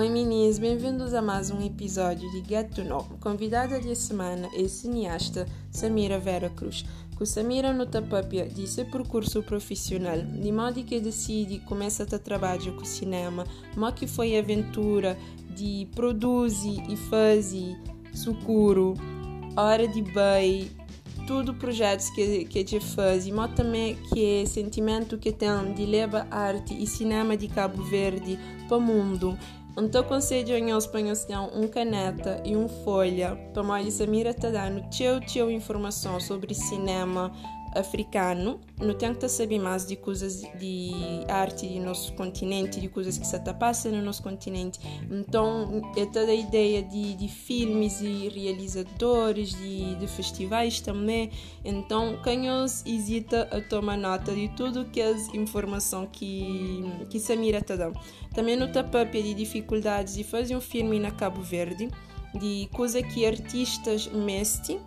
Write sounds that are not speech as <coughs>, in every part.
Oi meninas, bem-vindos a mais um episódio de Get to Know. Convidada de semana é a cineasta Samira Vera Cruz. Com Samira no tapapia de seu percurso profissional, de modo que decide começa a trabalhar com cinema, mas que foi aventura de produzir e fazer sucuro, hora de bem, tudo projetos que que te faz mas também que é sentimento que tem de levar arte e cinema de Cabo Verde para o mundo então conselho em espanhol um caneta e um folha para mais Samira tá dando teu teu informação sobre cinema africano, não tenta saber mais de coisas de arte do nosso continente, de coisas que se está passando no nosso continente. Então, é toda a ideia de, de filmes e realizadores, de, de festivais também. Então, quem hesita a tomar nota de tudo que as informações que, que Samira está dando. Também no tapapia de dificuldades de fazer um filme na Cabo Verde, de coisa que artistas mestem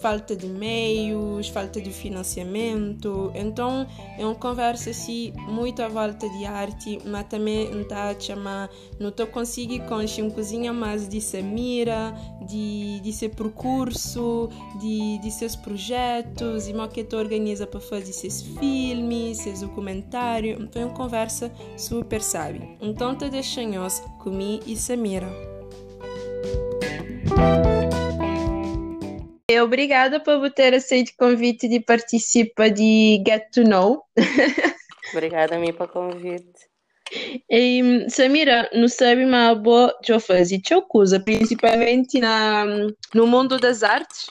falta de meios, falta de financiamento. Então é uma conversa assim, muito à volta de arte, mas também não está chamar, não estou conseguindo um cozinha mais de Samira, de, de seu percurso, de, de seus projetos, e mais que tu organiza para fazer seus filmes, seus documentários. Então é uma conversa super sábia. Então te deixando comigo e Samira. Obrigada por ter aceito o convite de participar de Get to Know. <laughs> Obrigada a mim pelo convite. E, Samira, não sabe mais boa eu fazer eu coisa, principalmente na, no mundo das artes.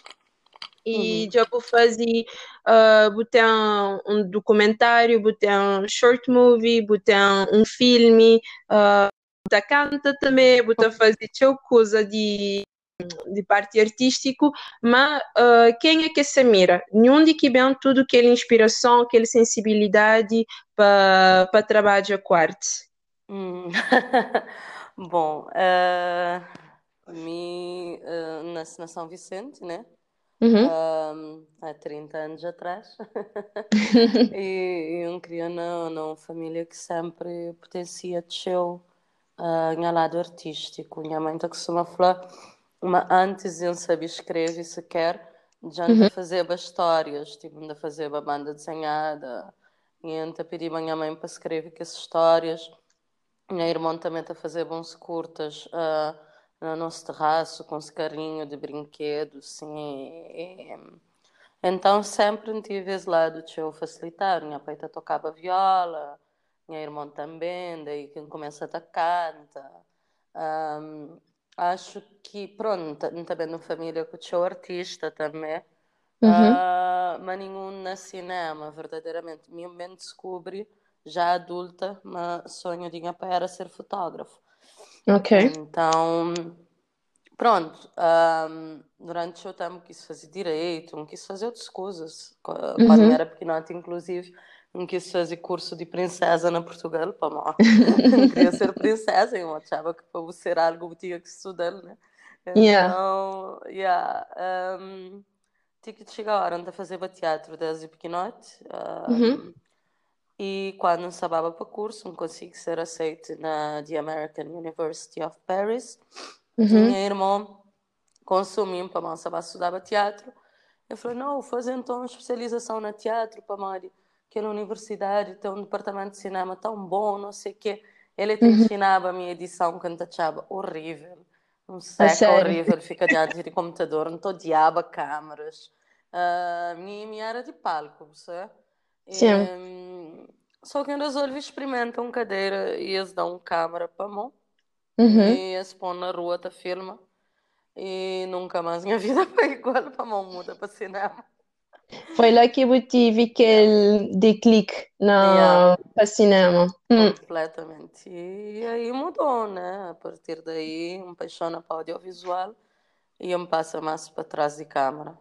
E uhum. eu vou fazer uh, botar um documentário, botar um short movie, botar um filme, uh, botar canta também, botar fazer eu coisa de de parte artístico, mas uh, quem é que se mira? Nenhum de que vem tudo aquela inspiração, aquela sensibilidade para para trabalhar com arte? Hum. <laughs> Bom, uh, mim uh, nasci na São Vicente, né? Uhum. Uh, há 30 anos atrás <laughs> <laughs> e, e um criou numa família que sempre potencia desceu uh, em lado artístico minha mãe está costuma falar uma antes eu não sabia escrever sequer, já uhum. fazer histórias, tipo, ainda fazer uma banda desenhada, e ainda pedi à minha mãe para escrever que as histórias, minha irmã também a fazer bons curtas uh, no nosso terraço, com esse carinho de brinquedo, sim. E, então sempre tive esse lado de eu facilitar, minha pai tocava viola, minha irmã também, daí quem começa a canta. Um, acho que, pronto, também na família que sou artista também, uhum. uh, mas nenhum na cinema, verdadeiramente. Minha mente descobre, já adulta, mas sonho de para era ser fotógrafo. Ok. Então, pronto, um, durante o tempo quis fazer direito, quis fazer outras coisas. Quando uhum. era pequenote, inclusive, não quis fazer curso de princesa na Portugal, para mal. não <laughs> queria ser princesa, eu achava que para ser algo tinha que estudar, né? Então, yeah, yeah um, tinha que chegar a hora de fazer teatro desde pequenote. Um, uhum. E quando não sabia para curso, não consegui ser aceito na The American University of Paris. Uhum. Minha irmã consumiu para mal saber estudar teatro. Eu falei, não, vou fazer então uma especialização na teatro para Mário aquela universidade tem um departamento de cinema tão bom, não sei o quê. Ele te uhum. ensinava a minha edição quando achava horrível. Um seca horrível, <laughs> fica diante de computador, não estou diaba câmeras. Uh, minha, minha era de palco, você? Sim. Um, só que eu resolvi experimentar uma cadeira e eles dão uma câmera para mão. Uhum. E eles põem na rua, tá filma. E nunca mais minha <laughs> vida foi igual para mão muda para cinema. Foi lá que eu tive aquele declique na yeah. para cinema. Hum. Completamente. E aí mudou, né? A partir daí, um paixão para audiovisual e um passa mais para trás de câmera.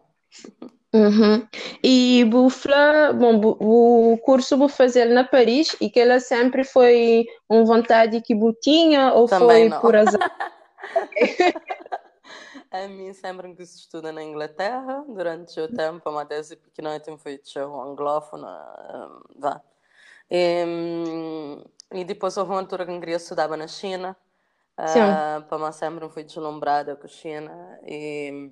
Uhum. E bufla, bom, o curso vou fazer na Paris e que ela sempre foi uma vontade que eu tinha ou Também foi não. por azar? <laughs> A mim sempre que se estuda na Inglaterra, durante o tempo, uma tese pequena foi anglófona, vá. E, e depois houve uma altura que eu queria estudar na China. Uh, para mim sempre fui deslumbrada com a China. E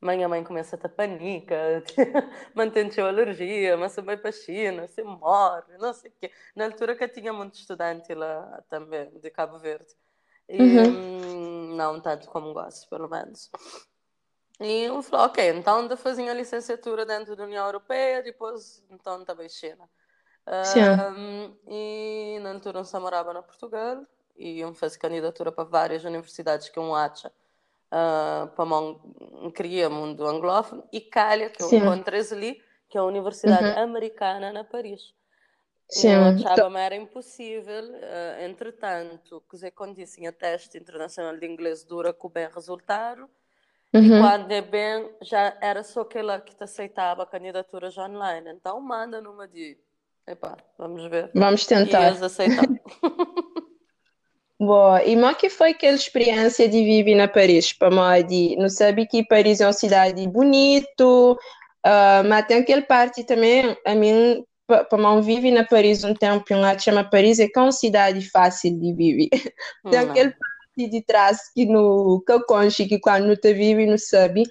minha mãe começa a ter panica, <laughs> mantém a alergia, mas você vai para a China, você morre, não sei o quê. Na altura que eu tinha muito estudante lá também, de Cabo Verde. E, uhum. não tanto como gosto, pelo menos. E eu falei, ok, então eu fazia a licenciatura dentro da União Europeia, depois então também China. Um, e na altura eu morava na Portugal e eu fiz candidatura para várias universidades que eu acho uh, para um, queria mundo anglófono e calha que eu encontrei ali que é a Universidade uhum. Americana na Paris. Sim. Eu achava que era impossível, uh, entretanto, que quando disse a teste internacional de inglês dura com bem resultado, Uhum. E quando é bem, já era só aquela que te aceitava candidaturas online. Então manda numa de, epá, vamos ver. Vamos tentar. E eles. <laughs> <laughs> Boa, e como que foi aquela experiência de viver na Paris? Para mim, não sabe que Paris é uma cidade bonita, uh, mas tem aquela parte também, a mim, para mim, vive na Paris um tempo, um lado chama Paris, é que é uma cidade fácil de viver. tem hum, aquele de trás que no que conche que quando não te vive não sabe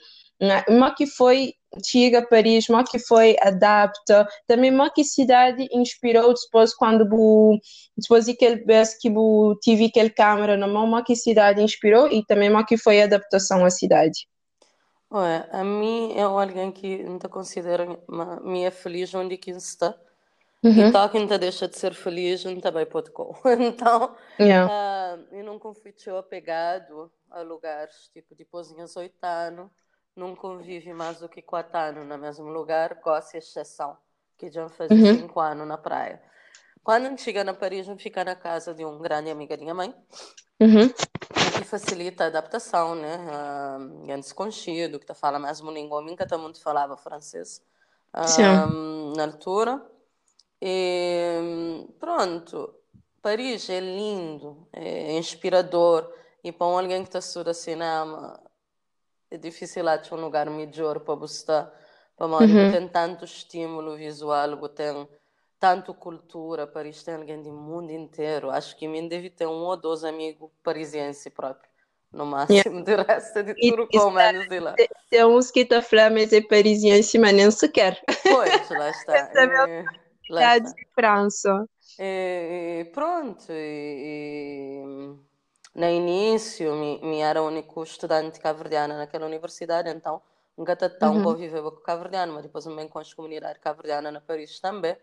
mas que foi chega a Paris mas que foi adapta também mas que cidade inspirou depois quando bu, depois aquele vez que bu, tive aquele câmera na mão mas que cidade inspirou e também mas que foi adaptação à cidade. Ué, a mim é alguém que não considera me é feliz onde que está Uhum. Então, quem deixa de ser feliz não também pode com. <laughs> Então, yeah. uh, eu nunca fui apegado a lugares, tipo, depois de 18 anos, não convive mais do que 4 anos no mesmo lugar, de exceção, que já faz 5 uhum. anos na praia. Quando chega na Paris, gente fica na casa de um grande amiga da minha mãe, uhum. que facilita a adaptação, né? Uh, é que tá fala mesmo língua, nunca muito falava francês uh, na altura. E, pronto, Paris é lindo, é inspirador. E para alguém que está estudando cinema, é difícil achar um lugar melhor para você Para uhum. tem tanto estímulo visual, tem tanto cultura. Paris tem alguém do mundo inteiro. Acho que mim deve ter um ou dois amigos parisienses próprios no máximo, yeah. resto de tudo com menos de lá. Tem uns que estão falando, mas é parisiense, mas nem sequer. Pois, lá está. <laughs> é é a diferença. E, e pronto, e, e, no início, me, me era o único estudante caverdiana naquela universidade, então nunca tão uhum. viver com caverdiano, mas depois também com a comunidade caverdiana na Paris também.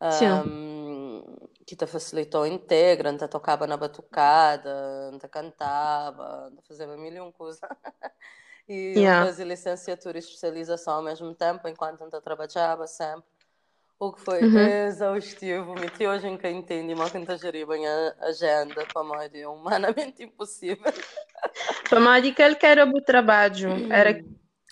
Um, que te facilitou integra, te tocava na batucada, te cantava, te fazia mil e um coisa. <laughs> e yeah. fazia licenciatura e especialização ao mesmo tempo, enquanto te trabalhava sempre o que foi uhum. exaustivo. Meti hoje em quem entende, mas quem gerir bem a agenda para mim é humanamente impossível. Para aquele que era o trabalho, era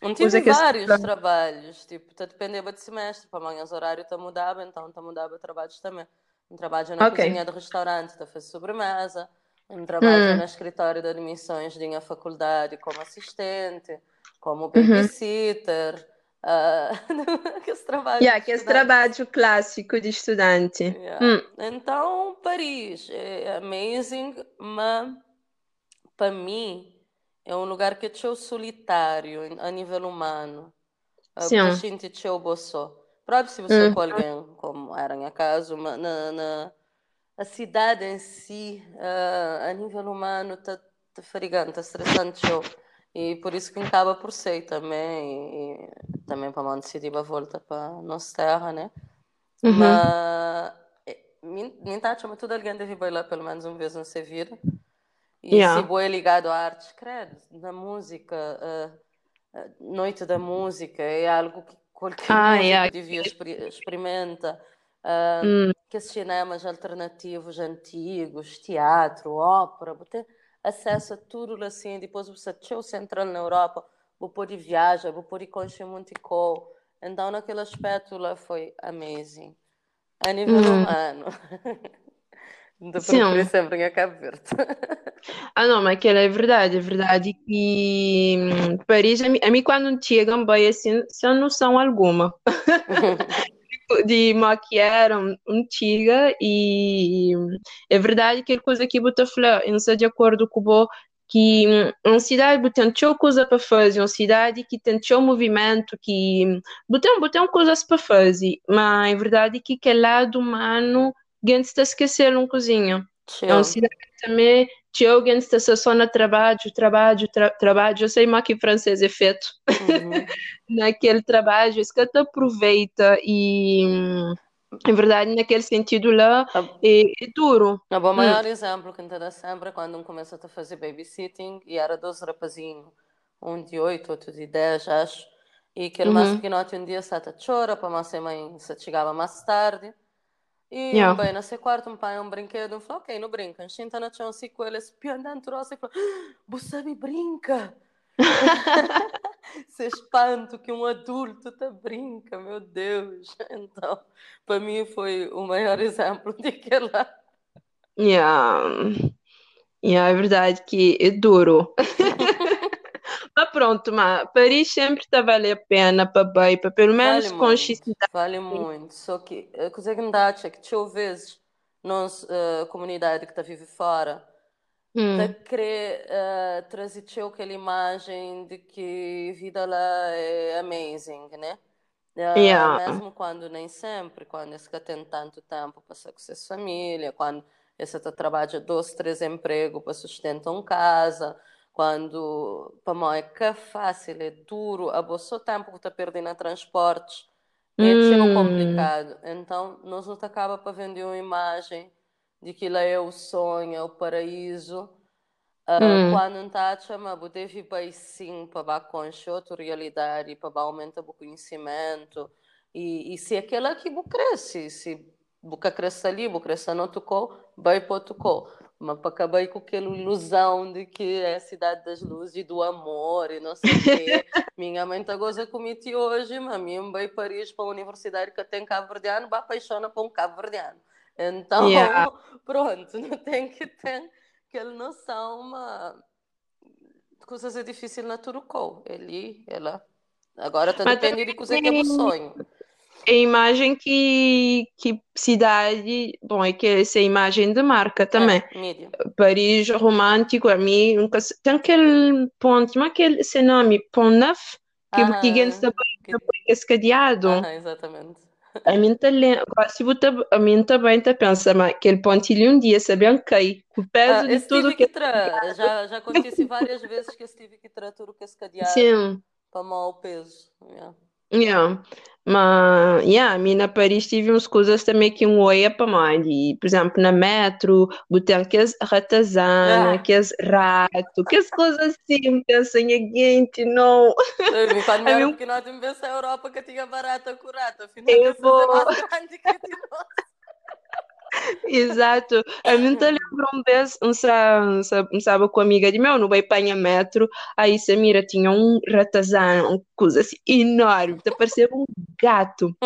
não tive vários que... trabalhos, tipo, tá dependendo de semestre, para amanhã os horários tá mudava, então tá mudava trabalhos também. Um trabalho na okay. cozinha do restaurante, tá fazendo sobremesa, um trabalho hum. no escritório de admissões de minha faculdade como assistente, como uhum. babysitter, uhum. <laughs> Uh, aquele trabalho. Yeah, trabalho clássico de estudante. Yeah. Hum. Então, Paris é amazing, mas para mim é um lugar que é solitário a nível humano. Ah, Sim. A gente é o boçó. Próprio se você hum. com alguém, como era em caso, mas na, na, a cidade em si, uh, a nível humano, está tá farigando, está estressante. E por isso que acaba por ser também, e também para onde decidir a volta para a nossa terra, né? Uhum. Mas, minha taxa, mas tudo alguém deve bailar pelo menos uma vez na sua vida. E yeah. se boa é ligado à arte, credo, na música, uh, noite da música, é algo que qualquer ah, músico yeah. devia exper experimenta. Uh, mm. Que cinemas alternativos antigos, teatro, ópera, botar acesso a tudo assim, depois você tinha o central na Europa, viajar, vou poder conhecer muito coisa. Então, naquele aspecto lá foi amazing. A nível hum. humano. Por sempre em Cabo Verde. <laughs> ah, não, mas aquilo é verdade. É verdade que Paris, a mim, a mim quando chegam, bem assim, sem noção alguma. <laughs> de maquiar antiga e é verdade que coisa que você falou, eu não estou de acordo com o que uma cidade tem coisa para fazer, uma cidade que tem movimento, que tem, tem coisas para fazer, mas é verdade que aquele lado humano, gente está esquecendo um cozinha. É uma cidade também tinha alguém está só no trabalho, trabalho, tra trabalho. Eu sei mais que francês é feito uhum. <laughs> naquele trabalho, isso que aproveita e em verdade, naquele sentido lá, é, é duro. O bom maior hum. exemplo que te dá sempre é quando um começa a fazer babysitting e era dois rapazinhos, um de oito, outro de dez, acho, e aquele uhum. mais pequenote um dia está a chorar para a mãe se chegava mais tarde. E yeah. bem, nesse quarto, um pai um brinquedo, falou, ok, não brinca. Senta na chão assim com ele, espiando trouxe e falou, ah, você me brinca. <laughs> <laughs> <laughs> Se espanto que um adulto te brinca, meu Deus. <laughs> Então, para mim foi o maior exemplo daquela. Yeah. yeah, é verdade que é duro. <laughs> Mas pronto, mas Paris sempre está a valer a pena para bem, para pelo menos vale conscientizar. Vale muito. Só que a coisa que me dá é que tinha vezes nós, uh, comunidade que está vive fora, hum. de querer uh, aquela imagem de que vida lá é amazing, né? Uh, yeah. Mesmo quando nem sempre, quando você tem tanto tempo para passar com sua família, quando você trabalha dois, três empregos para sustentar uma casa, quando para mim é fácil, é duro, a bolsa tempo que está perdendo transportes, é hum. complicado. Então, nós não acaba para vender uma imagem de que lá é o sonho, é o paraíso. Uh, hum. Quando não está a chamar, deve ir sim para conhecer outra realidade, para aumentar o conhecimento. E, e se aquela que cresce, se você cresce ali, você cresce no tocou, vai para tocou mas para acabar com aquela ilusão de que é a cidade das luzes e do amor e não sei o quê. <laughs> minha mãe está goza comigo hoje, mas minha mãe Paris para a universidade que tem Cabo Verdeano, vai apaixona por um Cabo Verdeano. Então, yeah. <laughs> pronto, não tem que ter aquela noção, mas coisas é difícil na Turucou. Ele, ela. Agora está dependendo de coisa que é o sonho a imagem que, que cidade, bom, é que essa é imagem de marca também. É, Paris romântico, a mim nunca tem aquele ponto, mas aquele esse nome, Pont Neuf, que ah, gente também que... esse cadeado. Ah, exatamente. A mim também, se você, a mim também tá pensa, mas aquele pontilho um dia sabia cai, o peso ah, de tudo que, tra... já já aconteceu várias vezes que eu tive que tratar tudo que esse. Sim. Para mal o peso. Yeah. Yeah. Mas, yeah, a mim na Paris tive umas coisas também que um olha para mais. Por exemplo, na metro, botar aqueles ratazana, aqueles ratos, aquelas coisas assim, pensam em gente, não. Quando eu era pequeno, eu pensei a Europa que tinha barata curata, afinal, eu vou... mais grande que Exato. A mim te lembro um vez, um sábado com amiga de meu, no vai panha metro, aí Samira tinha um ratazana, uma coisa assim enorme, te parecia um gato,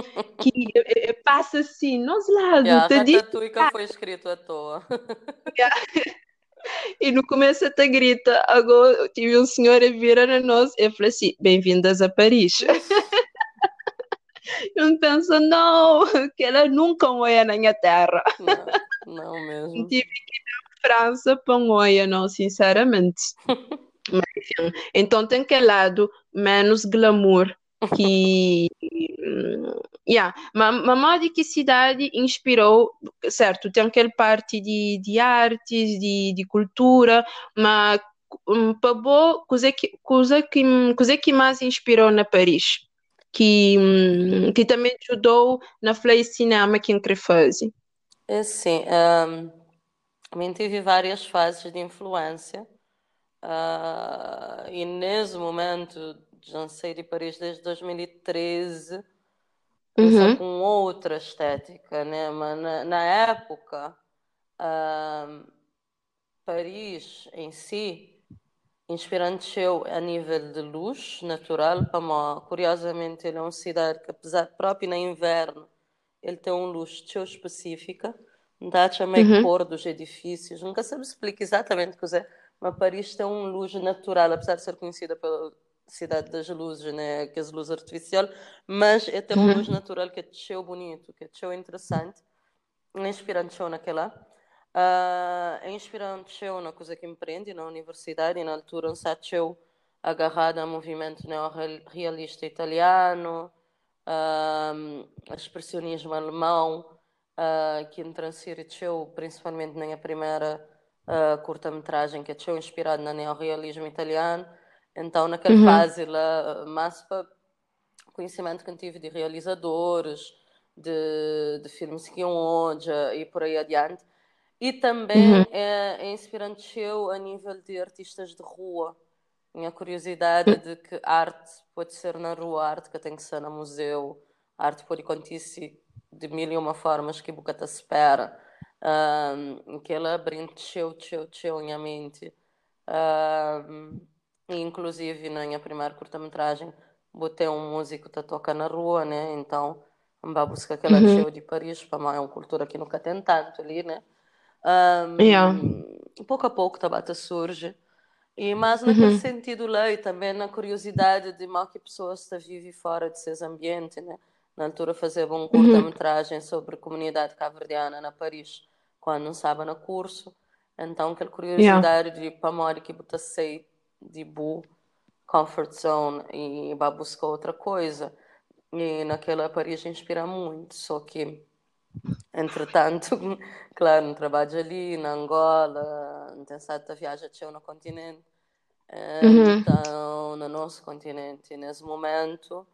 que eh, eh, passa assim nos lados. Yeah, te diz... Ah. foi escrito à toa. Yeah. <laughs> E no começo até grita, agora tive um senhor a vir a nós e falou assim, bem-vindas a Paris. Eu penso, não, que ela nunca moia na minha terra. Não, não mesmo. <laughs> Tive que ir para França para moia, não, sinceramente. <laughs> Mas, enfim, então tem aquele lado menos glamour que yeah. mas, mas de que cidade inspirou certo tem aquele parte de, de artes de, de cultura mas para boa coisa que coisa que coisa que mais inspirou na Paris que, hum, que também ajudou na Flay Cinema que entre fase. É sim, um, também tive várias fases de influência uh, e nesse momento já sei de Paris desde 2013 uhum. com outra estética, né? Mas na, na época uh, Paris em si inspirante eu a nível de luz natural, para curiosamente ele é uma cidade que apesar próprio no inverno ele tem uma luz tão específica, dá também uhum. cor dos edifícios, nunca sabe explicar exatamente o que é, mas Paris tem uma luz natural, apesar de ser conhecida pelo cidade das luzes, né? Que as luzes artificial, mas é ter uma luz natural que é cheio bonito, que é cheio interessante, é inspirante naquela. Uh, é inspirante na coisa que empreende na universidade, na altura, um satcheu agarrado ao movimento neorrealista italiano, uh, expressionismo alemão, uh, que transiriu principalmente na minha primeira uh, curta-metragem, que é inspirado no neorrealismo italiano. Então, naquela uhum. fase, lá, mais para conhecimento que tive de realizadores, de, de filmes que iam e por aí adiante. E também uhum. é, é inspirante eu a nível de artistas de rua. Minha curiosidade uhum. de que arte pode ser na rua, arte que tem que ser no museu, arte pode acontecer de mil e uma formas que boca te espera. Um, que ela cheio, cheio, cheio minha mente. Um, inclusive, na minha primeira curta-metragem, botei um músico que toca na rua, né? Então, vamos buscar aquela uhum. de Paris, para uma, é uma cultura que nunca tem tanto ali, né? Um, yeah. Pouco a pouco Tabata surge. E mais naquele uhum. sentido e também na curiosidade de mal que pessoas está vive fora de seus ambientes, né? Na altura fazia um curta-metragem sobre a comunidade caverdiana na Paris, quando não estava no curso. Então, aquela curiosidade yeah. de para que você sei de bu comfort zone e vai buscar outra coisa. E naquela Paris inspira muito, só que Entretanto, <laughs> claro, trabalho ali na Angola, não tenho certa viagem até no continente. Uhum. Então, no nosso continente, nesse momento,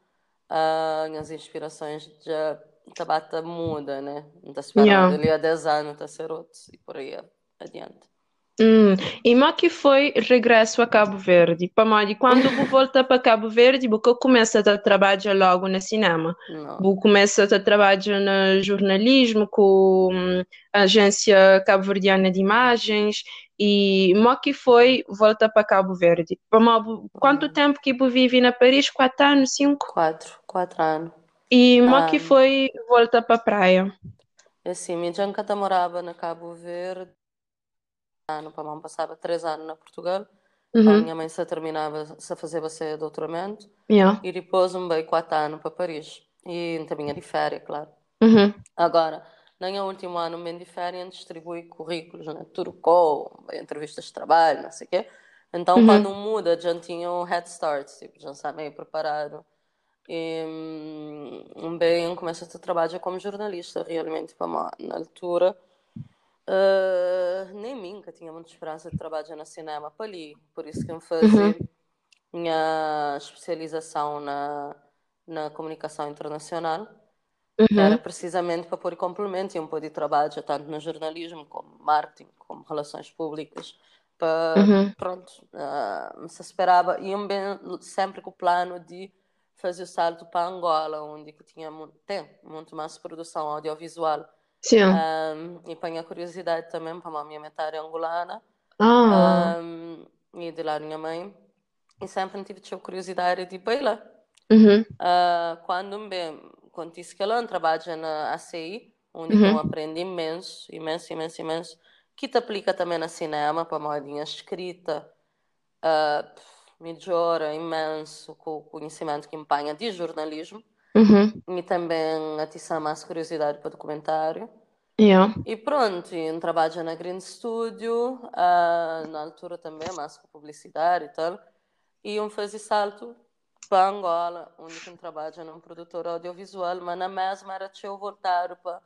uh, as inspirações já tabata muda, né? Não está esperando yeah. ali há 10 anos, está ser outro e por aí adiante. Hum. E como que foi regresso a Cabo Verde? Pamadi, quando você volta para Cabo Verde, você começa a trabalhar logo no cinema? Não. Você começa a trabalhar no jornalismo com hum, a agência cabo-verdiana de imagens e como que foi volta para Cabo Verde? Pamadi, quanto hum. tempo que você vive na Paris? Quatro anos, cinco? Quatro, quatro anos. E ah. que foi volta para a praia? Assim, minha janca morava na Cabo Verde ano para mãe passava três anos na Portugal. Uhum. A minha mãe se terminava, se fazia seu doutoramento. Yeah. E depois um veio quatro anos para Paris. E também de férias, claro. Uhum. Agora, no último ano, bem de férias, distribui currículos, né? Turcou, entrevistas de trabalho, não sei o quê. Então, uhum. quando muda, já tinha um head start, tipo, já está meio preparado. E um bem começa a trabalhar como jornalista, realmente, para na altura Uh, nem nunca tinha muita esperança de trabalhar no cinema para ali, por isso que eu fazia uhum. minha especialização na, na comunicação internacional, uhum. que era precisamente para pôr complemento e um pouco de trabalho tanto no jornalismo como marketing, como relações públicas, para, uhum. pronto, uh, se esperava, e um bem, sempre com o plano de fazer o salto para Angola, onde tinha, tem muito mais produção audiovisual Sim. Um, e ponho a curiosidade também para a minha metade angolana. Ah. Um, e de lá minha mãe. E sempre tive tipo, curiosidade de ir lá. Uhum. Uh, quando bem, quando disse que ela trabalha na ACI, onde uhum. eu aprendi imenso, imenso, imenso, imenso, que te aplica também na cinema, para a modinha escrita, uh, melhora imenso com o conhecimento que empanha de jornalismo. Uhum. E também atiçar mais curiosidade para o documentário. Yeah. E pronto, e trabalho na Green Studio, uh, na altura também, mais com publicidade e tal. E um fez salto para Angola, onde eu trabalho num produtor audiovisual, mas na mesma era eu voltar para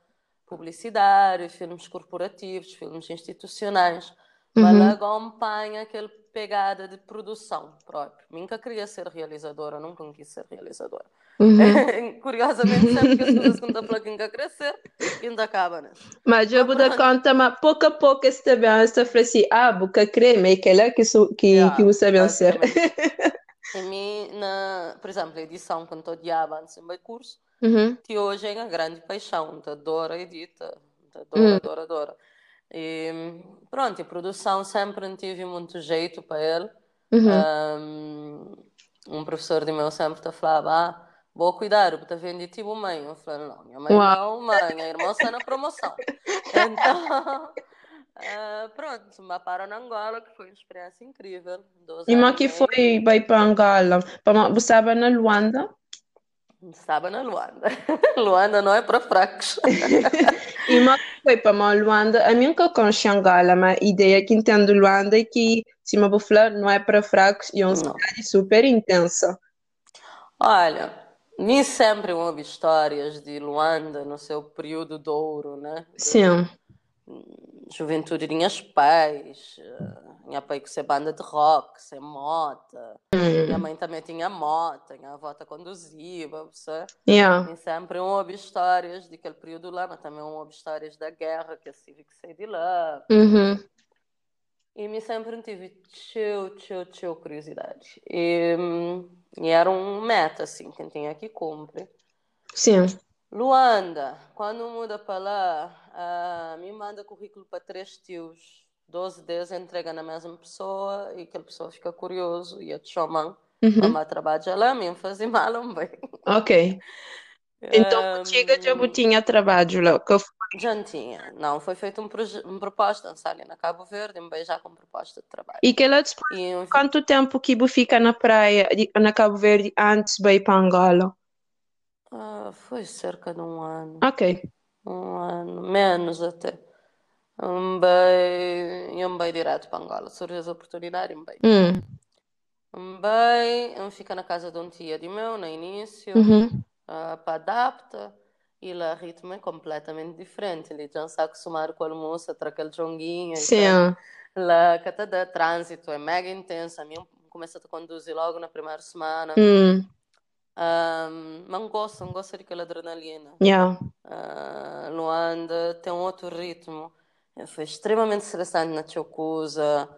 publicidade, filmes corporativos, filmes institucionais. Uhum. Mas acompanha aquele pegada de produção própria. Nunca queria ser realizadora, nunca quis ser realizadora. Uhum. <laughs> Curiosamente, sempre que as coisas quando a ainda crescer, ainda acaba, né? Mas eu vou dar conta, mas pouco a pouco este bem, frase, assim, ah, boca creme, que é que, que, yeah, que você sabe ser. em mim, na, por exemplo, a edição, quando estou de antes em meu curso, uhum. que hoje é uma grande paixão, adoro edita, adoro, uhum. adoro, adoro. E pronto, a produção sempre não tive muito jeito para ele. Uhum. Um, um, professor de meu sempre te falava, ah, vou cuidar, eu estou vendo tipo mãe. Eu falei, não, minha mãe Uau. não, mãe, a irmã está na promoção. Então, Uh, <laughs> pronto, me para na Angola, que foi uma experiência incrível. E mas que foi bem para Angola? Você estava na Luanda? Estava na Luanda. <laughs> Luanda não é para fracos. <laughs> e mas foi para uma Luanda, a mim nunca conheci Angola, mas a ideia que entendo Luanda é que, se vou falar, não é para fracos e é uma cidade super intensa. Olha, nem sempre houve histórias de Luanda no seu período de ouro, né? Sim. Juventude tinha pais, minha pai com ser banda de rock, ser mota. Hum. Minha mãe também tinha moto, minha avó tá conduzia, você. Yeah. E sempre houve histórias daquele período lá, mas também houve histórias da guerra que a Civic saiu de lá. Uhum. E me sempre tive tchau, tchau, tchau curiosidade. E, e era um meta, assim, que tinha que cumprir. Sim. Luanda, quando muda para lá, uh, me manda currículo para três tios. 12 deles entrega na mesma pessoa e aquela pessoa fica curioso e a te chamam uhum. para trabalhar lá, me fazer mal bem. Ok. <laughs> Então, contigo um, já tinha trabalho lá? Que já tinha. Não, foi feita um uma proposta, sabe, na Cabo Verde, me já com proposta de trabalho. E que lá depois, e, quanto tempo que fica na praia, na Cabo Verde, antes de ir para Angola? Uh, foi cerca de um ano. Ok. Um ano, menos até. Um bem, um bem direto para Angola, surgiu a oportunidade, um bem. Hum. Um bem, um fica na casa de um tia de meu, no início, uhum. uh, para adaptar e lá o ritmo é completamente diferente. Ele já se acostumar com a moça, para aquele jonguinho. Sim. Lá, cada trânsito é mega intenso. A mim começa a conduzir logo na primeira semana. Hum. Um, não gosto, não gosto daquela adrenalina. Yeah. Uh, Luanda tem um outro ritmo. Foi extremamente estressante na Chocusa.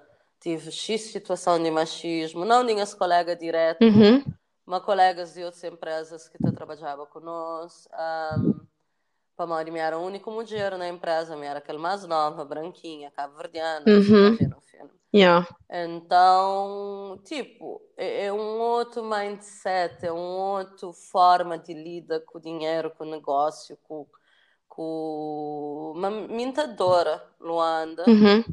Tive X situação de machismo. Não tinha esse colega direto. Uhum uma colegas de outras empresas que trabalhava conosco. Um, para mim, era a única mulher na empresa, eu era aquela mais nova, branquinha, cabo-verdiana, uhum. o filme. Yeah. Então, tipo, é, é, um outro mindset, é uma outra forma de lidar com o dinheiro, com o negócio, com, com uma mintadora, Luanda. Uhum.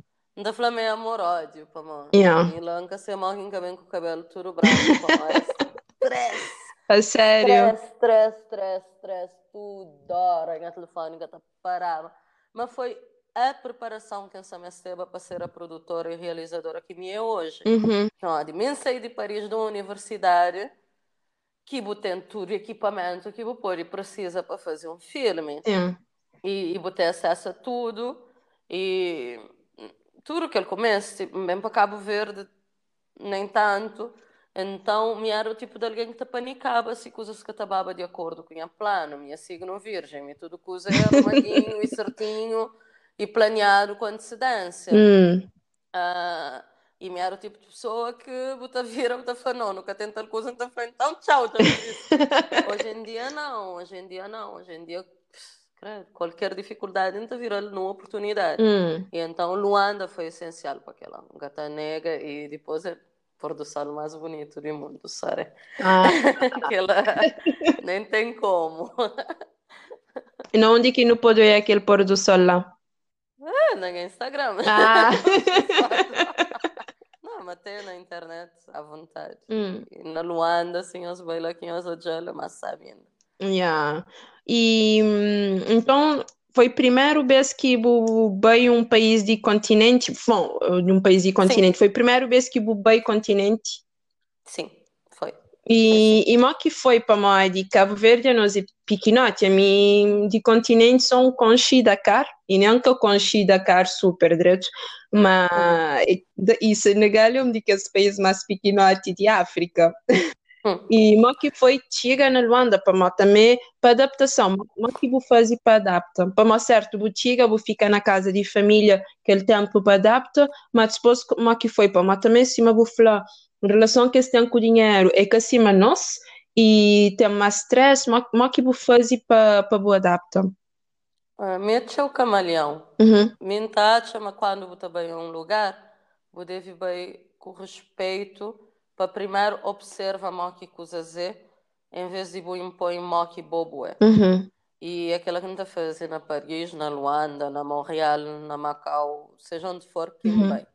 Da Flamengo amor ódio, para mim. Yeah. E lá, nunca se morre com o cabelo tudo branco, para nós stress. A <laughs> sério? Stress, stress, stress, stress, tudo, hora, a telefónica tá parava. Mas foi a preparação que eu me esteve para ser a produtora e realizadora que me é hoje. Uhum. Então, de saí de Paris da universidade, que eu tenho todo o equipamento que eu pode precisa para fazer um filme. Sim. E, e ter acesso a tudo. E tudo que ele comece, bem para Cabo Verde, nem tanto. Então, me era o tipo de alguém que te panicava se coisas que estava de acordo com o plano, minha signo virgem, me tudo coisa arrumadinho e certinho e planeado com antecedência. Hum. Uh, e me era o tipo de pessoa que bota vira, bota fala, não, nunca tem tal coisa, então foi, então tchau, <laughs> Hoje em dia não, hoje em dia não, hoje em dia qualquer dificuldade então vira numa oportunidade. Hum. E então Luanda foi essencial para aquela gata negra e depois pôr do sol mais bonito do mundo, sabe? Ah. <laughs> Aquela nem tem como. E onde que não pode ver aquele pôr do sol lá? É, no Instagram. Ah. <laughs> não, mas tem na internet à vontade. Hum. Na Luanda, assim, os bailaquinhos de gelo, mas sabem. Yeah. E hum, então foi primeiro vez que veio um país de continente, bom, de um país de continente, Sim. foi primeiro vez que veio continente? Sim. E, e mo que foi para nós de Cabo Verde, nós é pequenote, a mim de continente são conchi Dakar, e nem que conchi Dakar super direto, mas e Senegal é um dos países mais pequenotes de África. Hum. E mo que foi chega na Luanda para mo também para adaptação, mo que vou fazer para adaptar. Para mo certo, vou chega, vou ficar na casa de família aquele tempo para adaptar, mas depois mo que foi para mo também cima vou falar em relação à questão com o dinheiro, é que acima nós e tem mais stress, mo que vou fazer para para vou adaptar. Uh, mete o camaleão. Uhum. Minta chama quando você vai a um lugar, você deve ir com respeito para primeiro observa o que coisa é, em vez de impor o que bobo é. Uhum. E aquela que gente fez na Paris, na Luanda, na Montreal, na Macau, seja onde for, que Uhum. bem.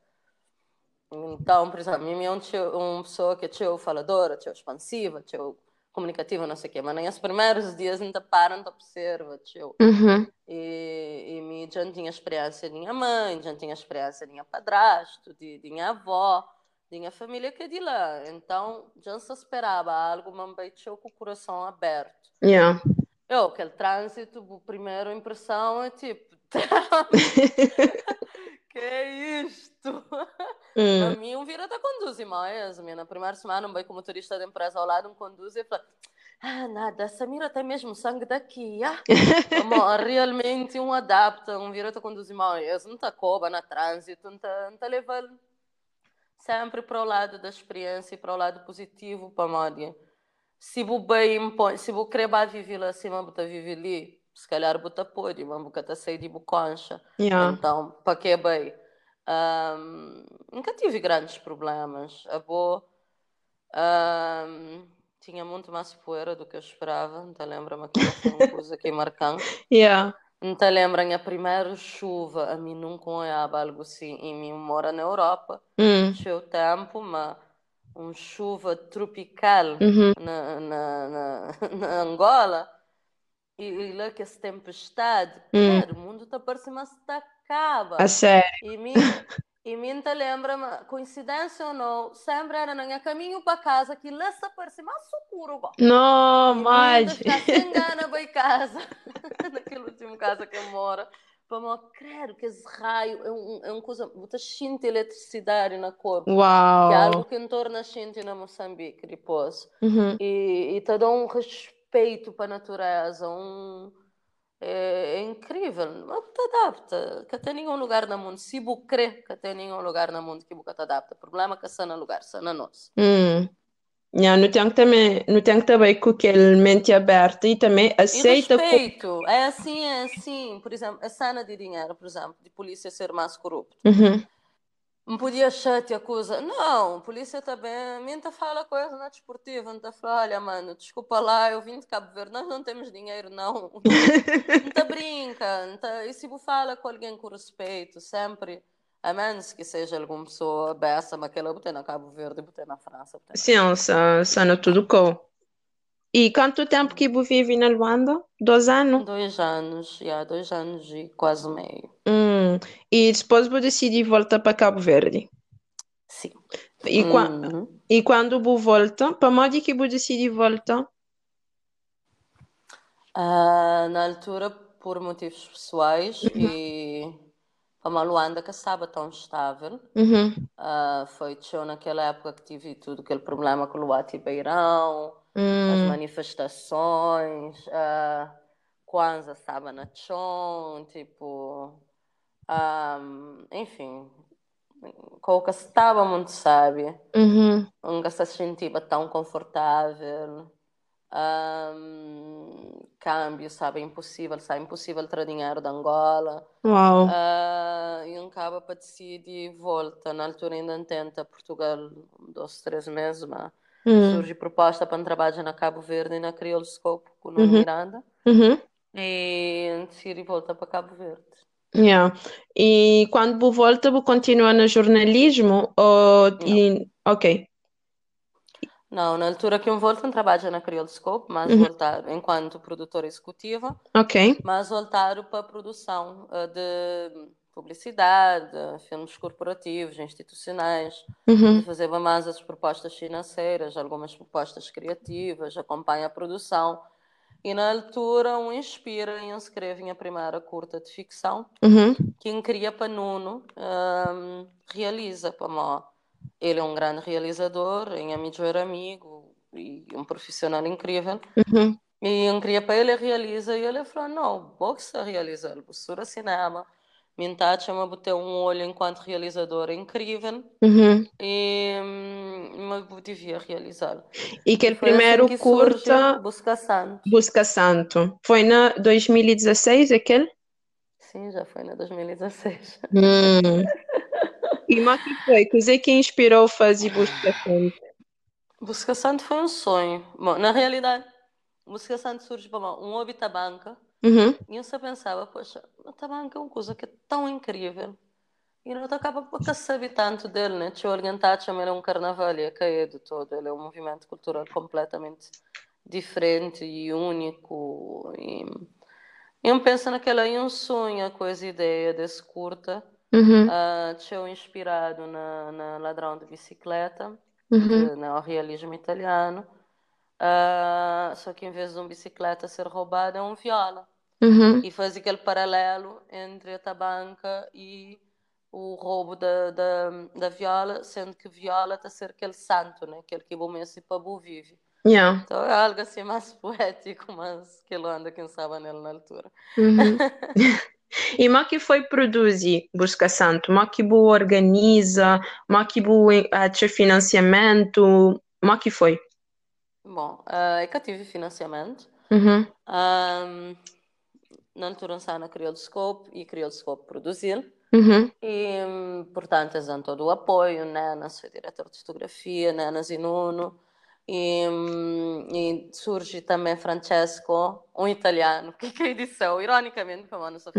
Então, por exemplo, mim é um tio- uma pessoa que é faladora, tio expansiva, tio comunicativa, não sei o quê, mas nos primeiros dias ainda param, te observa, tio. Uhum. E, e me já tinha experiência de minha mãe, já tinha experiência de minha padrasto, de, de minha avó, de minha família que é de lá. Então, já se esperava algo, mas tinha com o coração aberto. Yeah. Eu, aquele trânsito, a primeira impressão é tipo, <laughs> <laughs> que é isto? Hum. A mim, um vira da conduz mais. Minha, na primeira semana, um bem como motorista da empresa ao lado, um conduz e fala: Ah, nada, essa mira tem mesmo sangue daqui. Ah? <laughs> Realmente, um adapta, um vira da conduz mais. Não está coba na trânsito, não está, tá levando sempre para o lado da experiência e para o lado positivo para a. Se você bem se você quer viver lá acima, você vive ali, se calhar você pode, mas você está sair de buconcha. Yeah. Então, para que bem? Ahm, nunca tive grandes problemas. A boa ahm, tinha muito mais poeira do que eu esperava. Então, lembra-me que foi <laughs> uma coisa aqui marcante. Yeah. Então, lembra-me a primeira chuva, a mim nunca olhava algo assim. E mim mora na Europa, Hum. tinha tempo, mas uma chuva tropical Uhum. na, na, na, <laughs> na Angola. E, e lá que essa tempestade, Hum. o mundo está parecendo mas está acaba. A sério. E mim, e mim lembra, coincidência ou não, sempre era no meu caminho para casa que lá se parecia mais seguro. Não, mas. ainda ficar sem <laughs> gana para ir casa, <laughs> naquele último casa que eu moro. Para me credo que esse raio é, um, é uma coisa, você sente eletricidade no corpo, que é algo Uau. que em torno a gente na Moçambique depois. Uhum. E, e te dá um respeito para a natureza, um, é, é incrível. Mas te adapta, que tem nenhum lugar no mundo. Se você crê que tem nenhum lugar no mundo que você te adapta, o problema é que no lugar, está na nós. Hum. Yeah, não tem que também, não tem que também com aquele mente aberta e também E aceita como. respeito, é assim, é assim. Por exemplo, a cena de dinheiro, por exemplo, de polícia ser mais corrupta. Uhum. Não podia achar te acusa. Não, a polícia também. Minta fala coisa na desportiva. Não tá fala, olha, mano, desculpa lá, eu vim de Cabo Verde. Nós não temos dinheiro, não. <laughs> Não tá brinca. Não tá... E se fala com alguém com respeito, sempre. A menos que seja alguma pessoa beça, mas aquela botei na Cabo Verde, botei na França. Botei na... Sim, sa- sana tudo com. E quanto tempo que você vive na Luanda? Dois anos? Dois anos, já, dois anos e quase meio. Hum. E depois você decide voltar para Cabo Verde. Sim. E, Uhum. e quando você volta, para onde que você decide voltar? Ah, na altura, por motivos pessoais e para uma Luanda que estava tão estável. Uhum. Ah, foi naquela época que tive tudo aquele problema com o Luati Beirão, as Hum. manifestações, ah, Kwanzaa estava na Chon, tipo, ah, enfim, Coca estava muito sábia, Uhum. nunca se sentia tão confortável. Ahm, câmbio, sabe, é impossível, sabe, impossível ter dinheiro da Angola. Uau. Ah, e acaba para decidir volta. Na altura ainda tenta Portugal dois, três meses, mas Hum. surge proposta para trabalho na Cabo Verde e na Crioulo Scope com o Nuno Uhum. Miranda. Uhum. E decidi voltar para Cabo Verde. Yeah. E quando você volta, você continua no jornalismo? Ou... Não. E... Ok. Não, na altura que eu volto, eu trabalho na Crioulo Scope, mas Uhum. voltar enquanto produtora executiva. Ok. mas voltaram para a produção eh, de publicidade, filmes corporativos, institucionais, Uhum. fazer mais as propostas financeiras, algumas propostas criativas, acompanha a produção. E na altura, um inspira e um escreve a primeira curta de ficção, Uhum. que queria para Nuno, ehm, realiza para mim. Ele é um grande realizador, é meu melhor amigo e um profissional incrível. Uhum. E eu queria para ele realiza e ele falou, não, boxe a realizar, postura cinema, minta chama botar um olho enquanto realizador incrível Uhum. e hum, mas eu devia realizar. E E aquele foi assim primeiro que surge curta, Busca Santo. Busca Santo, foi na 2016, aquele? Sim, já foi na 2016. Hum. <laughs> E mas que foi? Que é que inspirou fazer Busca Santo? Busca Santo foi um sonho. Bom, na realidade, Busca Santo surge para um hobby da banca Uhum. E eu só pensava, poxa, a tabanca é uma coisa que é tão incrível. E não acaba por saber tanto dele, né? Tinha orientado, ele é um carnaval e é de todo. Ele é um movimento cultural completamente diferente e único. E eu penso naquela aí um sonho com essa ideia desse curta. Uhum. Uh, inspirado na, na Ladrão de Bicicleta, uhum. no realismo italiano. Uh, só que em vez de uma bicicleta ser roubada, é um viola. Uhum. E faz aquele paralelo entre a tabanca e o roubo da, da, da viola, sendo que viola está a ser aquele santo, né? aquele que o Messi Pabu vive. Yeah. Então é algo assim mais <laughs> poético, mas que ele anda, quem sabe, nele na altura. Uhum. <laughs> e como que foi produzir Busca Santo? Como que organiza? Como que acha financiamento? Como que foi? Bom, uh, eu tive financiamento. Uhum. Um, na altura, a criou o scope e criou o scope produzir. Uhum. E, portanto, eles dão todo o apoio, né? Na sua diretor de fotografia, né? Na Zinuno. E, e, surge também Francesco, um italiano, <laughs> que, que edição, ironicamente, como não só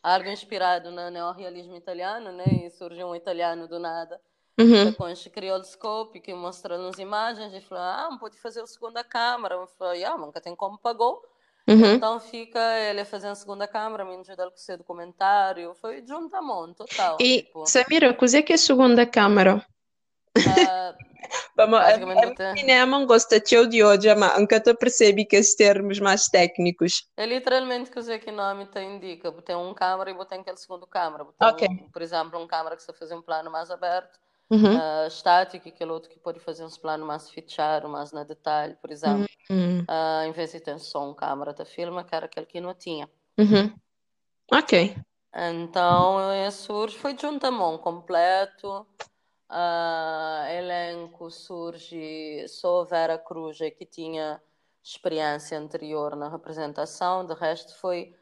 algo inspirado no neorrealismo italiano, né? E surge um italiano do nada, uhum. que criou o scope, que mostrou-nos imagens, e falou, ah, não pode fazer a segunda câmera. Eu falei, ah, nunca tem como pagou. Uhum. Então fica ele fazendo a segunda câmara, me ajuda com o seu documentário. Foi juntamento total. E, tipo. Samira, o que é a segunda câmara? Uh, <laughs> Vamos, a, a cinema gosta de de hoje, mas nunca te percebi que esses termos mais técnicos. É literalmente que o que nome te indica. Tem um câmara e tem aquele segundo câmara. Okay. Um, por exemplo, um câmara que você faz um plano mais aberto, uhum. uh, estático, e aquele outro que pode fazer uns planos mais fechados, mais na detalhe, por exemplo. Uhum. Uh, em vez de ter só um câmara da filma, que era aquele que não tinha. Uhum. Ok. Então, esse foi juntamão completo. Uh, elenco surge só Vera Cruz, que tinha experiência anterior na representação, de resto foi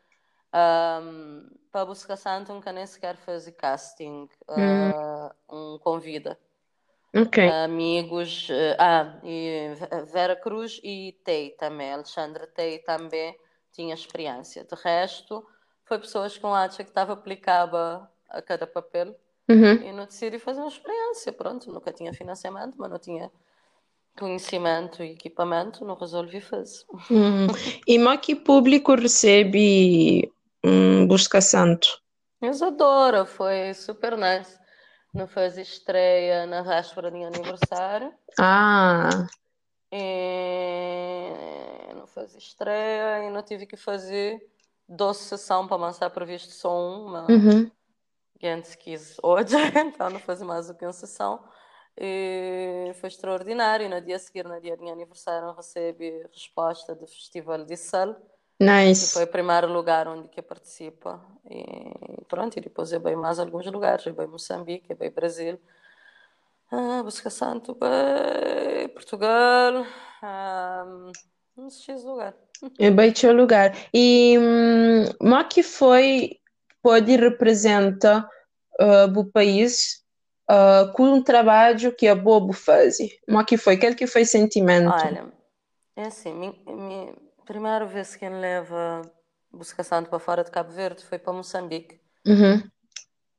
um, para buscar Santo nunca nem sequer fez casting, uh, um convida. Okay. Amigos, uh, ah, e Vera Cruz e Tei também, Alexandre Tei também tinha experiência. De resto, foi pessoas com acha que estava aplicada a cada papel Uhum. E não decidi fazer uma experiência. Pronto, nunca tinha financiamento, mas não tinha conhecimento e equipamento, não resolvi fazer. Uhum. E mas que público recebe um Busca Santo? Eles adoram, foi super nice. Não fez estreia na véspera de aniversário. Ah! E não fez estreia e não tive que fazer 12 sessões para lançar previsto só uma. Uhum antes quis hoje, <laughs> então não fazia mais do que uma sessão. E foi extraordinário. No dia seguinte, no dia de aniversário, recebi resposta do Festival de Sal. Nice. Foi o primeiro lugar onde que participa. E pronto, e depois eu veio mais alguns lugares. Eu veio Moçambique, eu veio Brasil. Ah, Busca Santo, bem, Portugal. Ah, não sei lugar. É bem lugar. E hum, como que foi, pode representar uh, o país uh, com um trabalho que a Bobo faz. Mas que foi? Aquele que foi sentimento? Olha, é assim, minha, primeira vez que ele leva busca santo para fora de Cabo Verde foi para Moçambique. Uhum.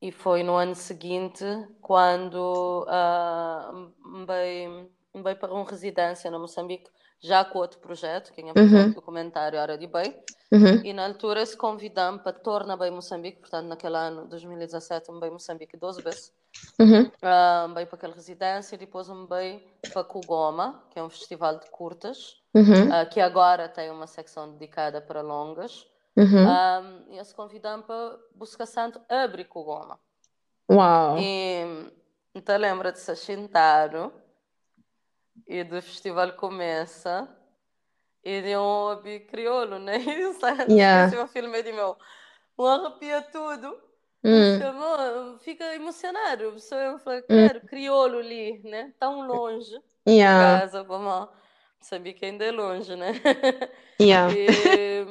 E foi no ano seguinte quando uh, me veio para uma residência na Moçambique já com outro projeto, que é uhum. o documentário Hora de Bem, uhum. e na altura se convidamos para tornar bem Moçambique, portanto naquele ano, 2017, me bem Moçambique 12 vezes, uhum. uh, bem para aquela residência, e depois me bem para Kugoma, que é um festival de curtas, uhum. uh, que agora tem uma secção dedicada para longas, uhum. um, e se convidamos para Busca Santo abrir Kugoma. Uau! E então lembra de se sentar e do festival começa e de um hobby crioulo, né? <laughs> E sai yeah. o filme de meu, um arrepia tudo. Mm. Fica emocionado. Pessoa eu falo, quero mm. crioulo ali, né? Tão longe yeah. de casa, vamos sabia que ainda é longe, né? <laughs> Yeah. E,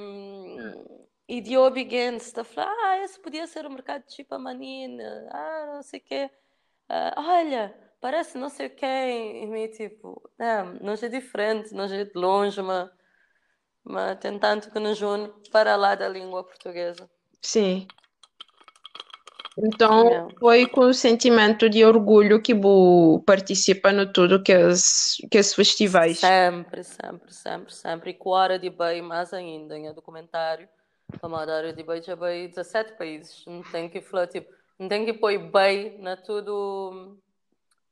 e de hobby está a falar, ah, esse podia ser o mercado de chipa manina, ah, não sei o quê. Uh, olha, parece não sei quem, e meio tipo, não, nós é diferente, nós é de longe, mas mas tem tanto que nos une para lá da língua portuguesa. Sim. Então, Yeah. foi com o sentimento de orgulho que participa no tudo que os, que os festivais. Sempre, sempre, sempre, sempre. E com a hora de bem, mais ainda, em documentário, a hora de bem, já bem 17 países. Não tem que falar, tipo, não tem que pôr bem na tudo,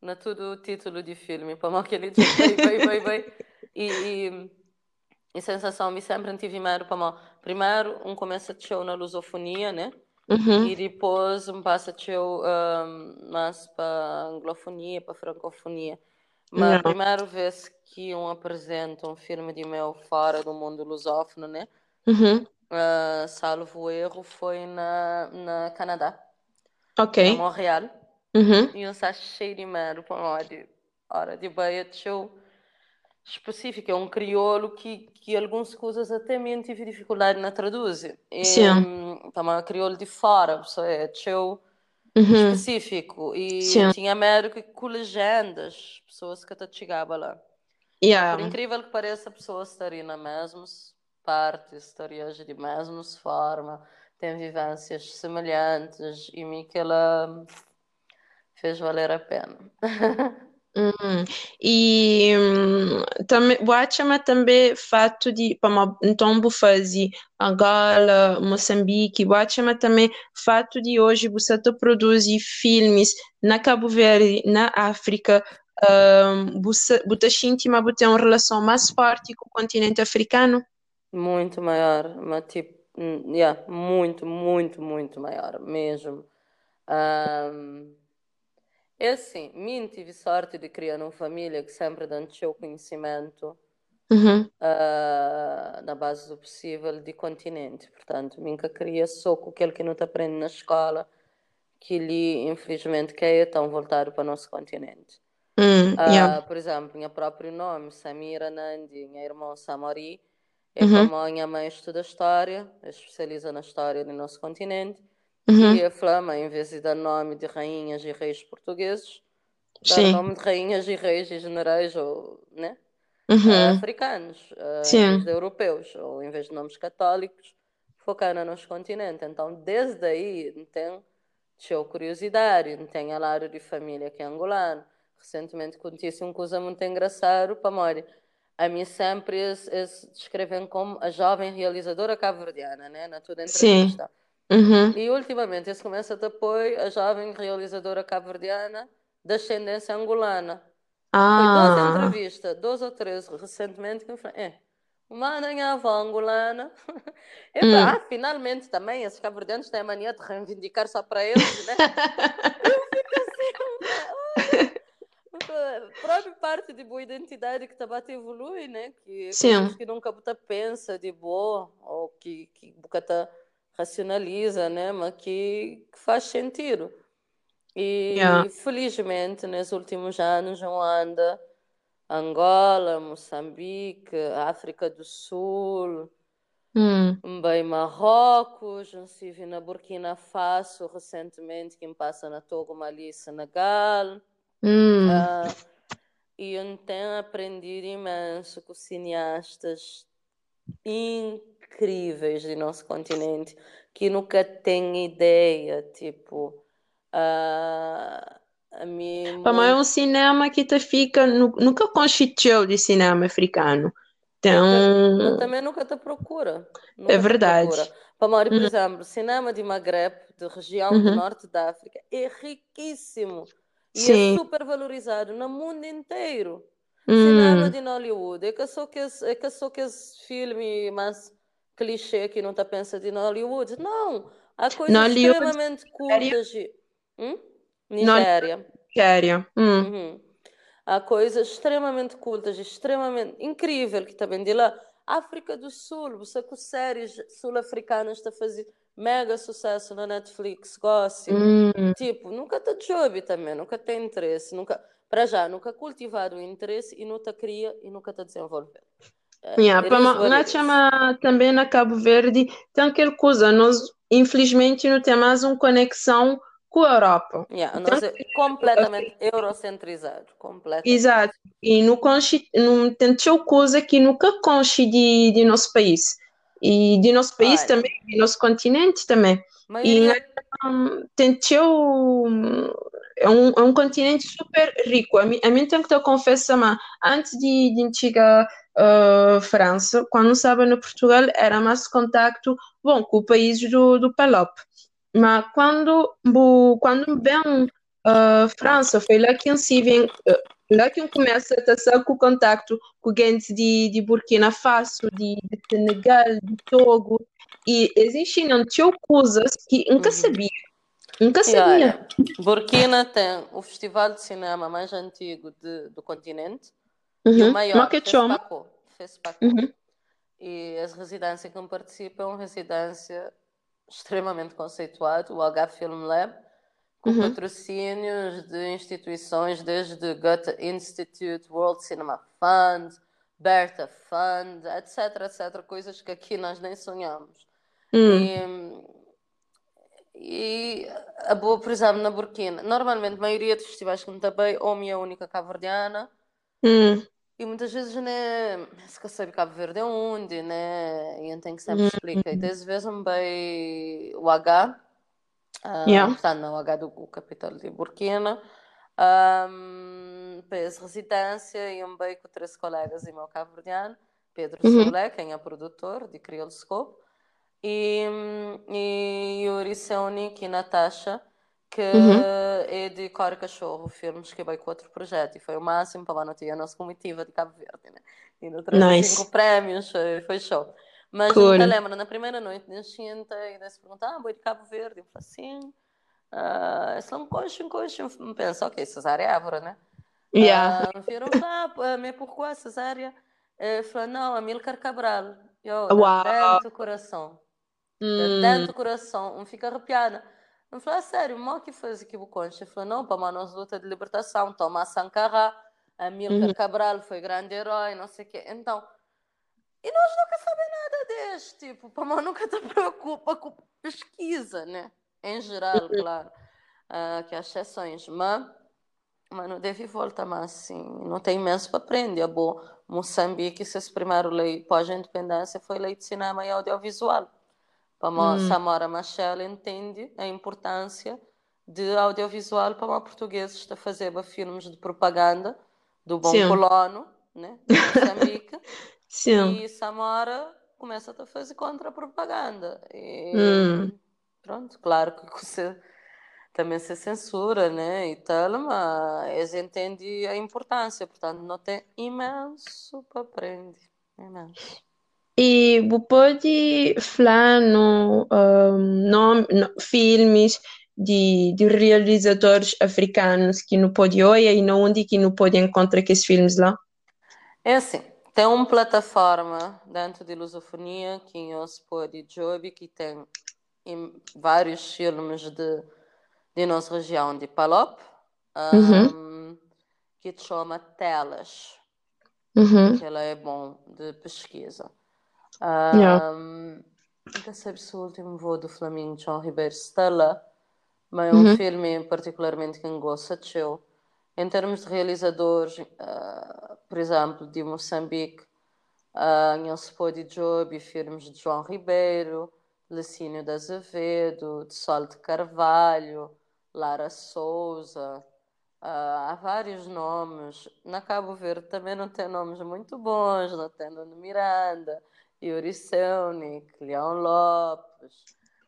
na tudo título de filme, para mal que ele diz bem, bem, bem, bem. <laughs> E, e, e sensação, me sempre tive medo, para mal. Primeiro, um começa de show na lusofonia, né? Uhum, E depois um show um, mais para anglofonia, para francofonia. Mas a primeira vez que um apresenta um filme de meu fora do mundo lusófono, né? Uhum, Uh, salvo erro, foi na, na Canadá, na ok. Montreal. Uhum, E eu cheio de medo para hora de, hora de show específico. É um crioulo que, que algumas coisas até mesmo tive dificuldade na traduzir. E, sim. hum, tá, mas crioulo de fora, pessoal, é show Uhum, específico. E sim. tinha medo que com legendas, pessoas que até chegavam lá. Por Yeah. incrível que pareça, a pessoa estaria na mesma parte, estaria agir de mesma forma, tem vivências semelhantes e me que ela fez valer a pena. <laughs> Hum. E hum, também, Guachama também fato de, para então, fazer Angola, Moçambique, Guachama também fato de hoje você produzir filmes na Cabo Verde, na África, um, você, tem uma relação mais forte com o continente africano? Muito maior, mas tipo, hum, yeah, muito, muito, muito maior mesmo. Ahm, é assim, mim tive sorte de criar numa família que sempre dançou conhecimento Uhum, ah, na base do possível de continente. Portanto, nunca queria só com aquele que não te aprende na escola, que lhe, infelizmente, quer é tão voltado para o nosso continente. hum, yeah, Ah, por exemplo, meu próprio nome, Samira Nandi, minha irmã Samori, é uhum, como a minha mãe estuda história, especializa na história do nosso continente, uhum, que a Flama, em vez de dar nome de rainhas e reis portugueses, dar sim, nome de rainhas e reis e generais, ou, né? uhum, africanos, uh, sim, europeus, ou em vez de nomes católicos, focar no nosso continente. Então, desde aí, tem show curiosidade, tem lado de família que é angolano. Recentemente aconteceu uma coisa muito engraçada para Mori. A mim sempre eles descrevem como a jovem realizadora cabo-verdiana, né? Na toda sim, entrevista. Uhum, E ultimamente eles começam a apoio a jovem realizadora cabo-verdiana de ascendência angolana. Foi duas ah, entrevistas, duas ou três recentemente, que eu falei, é, uma avó angolana. <laughs> Eu falei, hum. ah, finalmente também, esses cabo-verdianos têm a mania de reivindicar só para eles, né? <laughs> A própria parte de boa identidade que está a evolui, né? Que Sim, que nunca pensa de boa, ou que, que você racionaliza, né? Mas que, que faz sentido. yeah, E felizmente, nos últimos anos, eu ando Angola, Moçambique, África do Sul, hum, bem Marrocos, estive na Burkina Faso recentemente, quem passa na Togo, Mali, Senegal. hum. Ah, e eu tenho aprendido imenso com cineastas incríveis do nosso continente, que nunca têm ideia, tipo, ah, a mim Pá, mas é um cinema que te fica, nu- nunca consistiu de cinema africano. É mas Então, também nunca te procura. é Nunca te verdade. Para Mauri, por Uhum, exemplo, cinema de Maghreb, de região do uhum, norte da África, é riquíssimo e é sim, super valorizado no mundo inteiro. Cinema hum. de Hollywood, é que só que esse, é que só que esse filme mais clichê que não tá pensa de Hollywood. Não, há coisas Nollywood, extremamente Nigéria, cultas. e- Hum? Nigéria. Nigéria. Hum, Uhum. Há coisas extremamente cultas, extremamente incrível que também de lá. África do Sul, você com séries sul-africanas está fazendo mega sucesso na Netflix, gossip. hum. Tipo, nunca te jobe também, nunca tem interesse, nunca, para já, nunca cultivado o interesse e nunca cria e nunca te desenvolver. É, Yeah, it para na is. chama também na Cabo Verde tem aquela coisa, nós infelizmente não temos mais uma conexão com a Europa. Yeah, nós é completamente eurocentrizado. Completamente. Exato. E no conche, no, tem coisa que nunca conche de, de nosso país. E de nosso país Olha. também, de nosso continente também. Maioria... E um, tem é um, é um continente super rico. A mim, a mim tem que te confessar, mas antes de, de chegar uh, França, quando estava no Portugal, era mais contato bom com o país do, do Palop. Mas quando, quando vem uh, França, foi lá que se vem, uh, lá que começa a ter com contato com gente de, de Burkina Faso, de, de Senegal, de Togo, e existem coisas que nunca uhum. sabia. Nunca sabia. Olha, Burkina tem o festival de cinema mais antigo de, do continente uhum. e o maior, FESPACO. FESPACO. Uhum. E as residências que não participam é residência extremamente conceituado, o H Film Lab, com uhum. patrocínios de instituições desde Goethe Institute, World Cinema Fund, Bertha Fund, etc, etc, coisas que aqui nós nem sonhamos. Hum. E, e, a boa, por exemplo, na Burkina, normalmente a maioria dos festivais que me também, ou minha única cabo-verdiana, hum. E muitas vezes né, se sabe Cabo Verde é onde, né? E então que sempre explica. E às vezes um bem o H, uh, yeah. portanto, não, o H do capital de Burkina, um, fez residência e um bem com três colegas e meu cabo verdiano, Pedro uhum. Solé, quem é produtor de Criolscope, e, e Yuri Seonik e Natasha, que uhum. é de Cora Cachorro, filmes que veio com outro projeto e foi o máximo para lá não tinha a nossa comitiva de Cabo Verde, né? E no nice. cinco prémios, foi show. Mas cool. nunca lembro, na primeira noite de enchente, e se pergunta, ah, boi de Cabo Verde, eu falei assim, uh, esse não coxa, coxa, eu penso, ok, Cesária é Évora, né? Yeah. Uh, viram, ah, mas porquê Cesária? Eu falei, não, Amílcar Cabral. Eu, wow. do coração. Hum. Do coração, um fica arrepiada. Eu falei, ah, sério, mal que fez aqui o Concha? Ele falou, não, para uma nossa luta de libertação, Tomás Sankara, Amílcar uhum. Cabral foi grande herói, não sei o quê. Então, e nós nunca sabemos nada deste, tipo, para nós nunca te <laughs> preocupa com pesquisa, né? Em geral, uhum. claro, uh, que há exceções, mas, mas não deve voltar mais assim, não tem imenso para aprender. É bom, Moçambique, se primeiro lei pós-independência foi lei de cinema e audiovisual. Para hum. Samora Machel entende a importância de audiovisual para uma portuguesa a fazer filmes de propaganda do bom Sim. colono, né, de Moçambique. <laughs> Sim. E Samora começa a fazer contra-propaganda. E hum. pronto, claro que você também se censura, né, e tal, mas eles entendem a importância, portanto, não tem imenso para aprender, imenso. E pode falar no, um, no, no, filmes de, de realizadores africanos que não pode olhar e não onde que não pode encontrar aqueles filmes lá? É assim, tem uma plataforma dentro de Lusofonia que se pode Job que tem vários filmes de, de nossa região de Palop um, uhum. que chama Telas uhum. que ela é bom de pesquisa yeah. Se o último voo do Flamengo João Ribeiro lá, mas é um uhum. filme particularmente que gosto de Em termos de realizadores, uh, por exemplo, de Moçambique, uh, não se pode Job, filmes de João Ribeiro, Lecínio de Azevedo, de Sol de Carvalho, Lara Souza, uh, há vários nomes. Na Cabo Verde também não tem nomes muito bons, não tem Nuno Miranda, Yuri Selnik, Leão Lopes,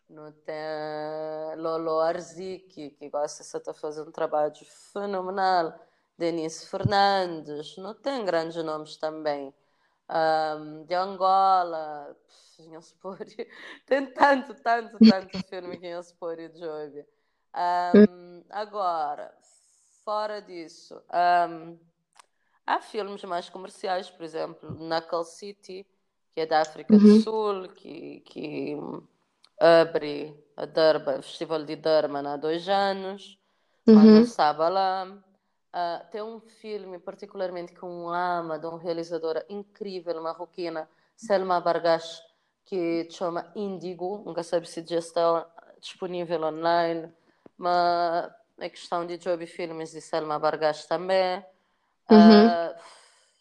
não tem Lolo Arzik, que gosta de estar fazendo um trabalho fenomenal, Denise Fernandes, não tem grandes nomes também. Um, de Angola, pode. <laughs> Tem tanto, tanto, tanto filme que de jogo. Um, agora, fora disso, um, há filmes mais comerciais, por exemplo, Knuckle City, que é da África uhum. do Sul, que, que abre a Durban, o Festival de Durban há dois anos, uhum. estava lá. Uh, tem um filme particularmente com ama de uma realizadora incrível marroquina, Selma Bargash, que chama Índigo, nunca sabe se já está disponível online. mas a questão de Joby Filmes e Selma Bargas também. Uhum. Uh,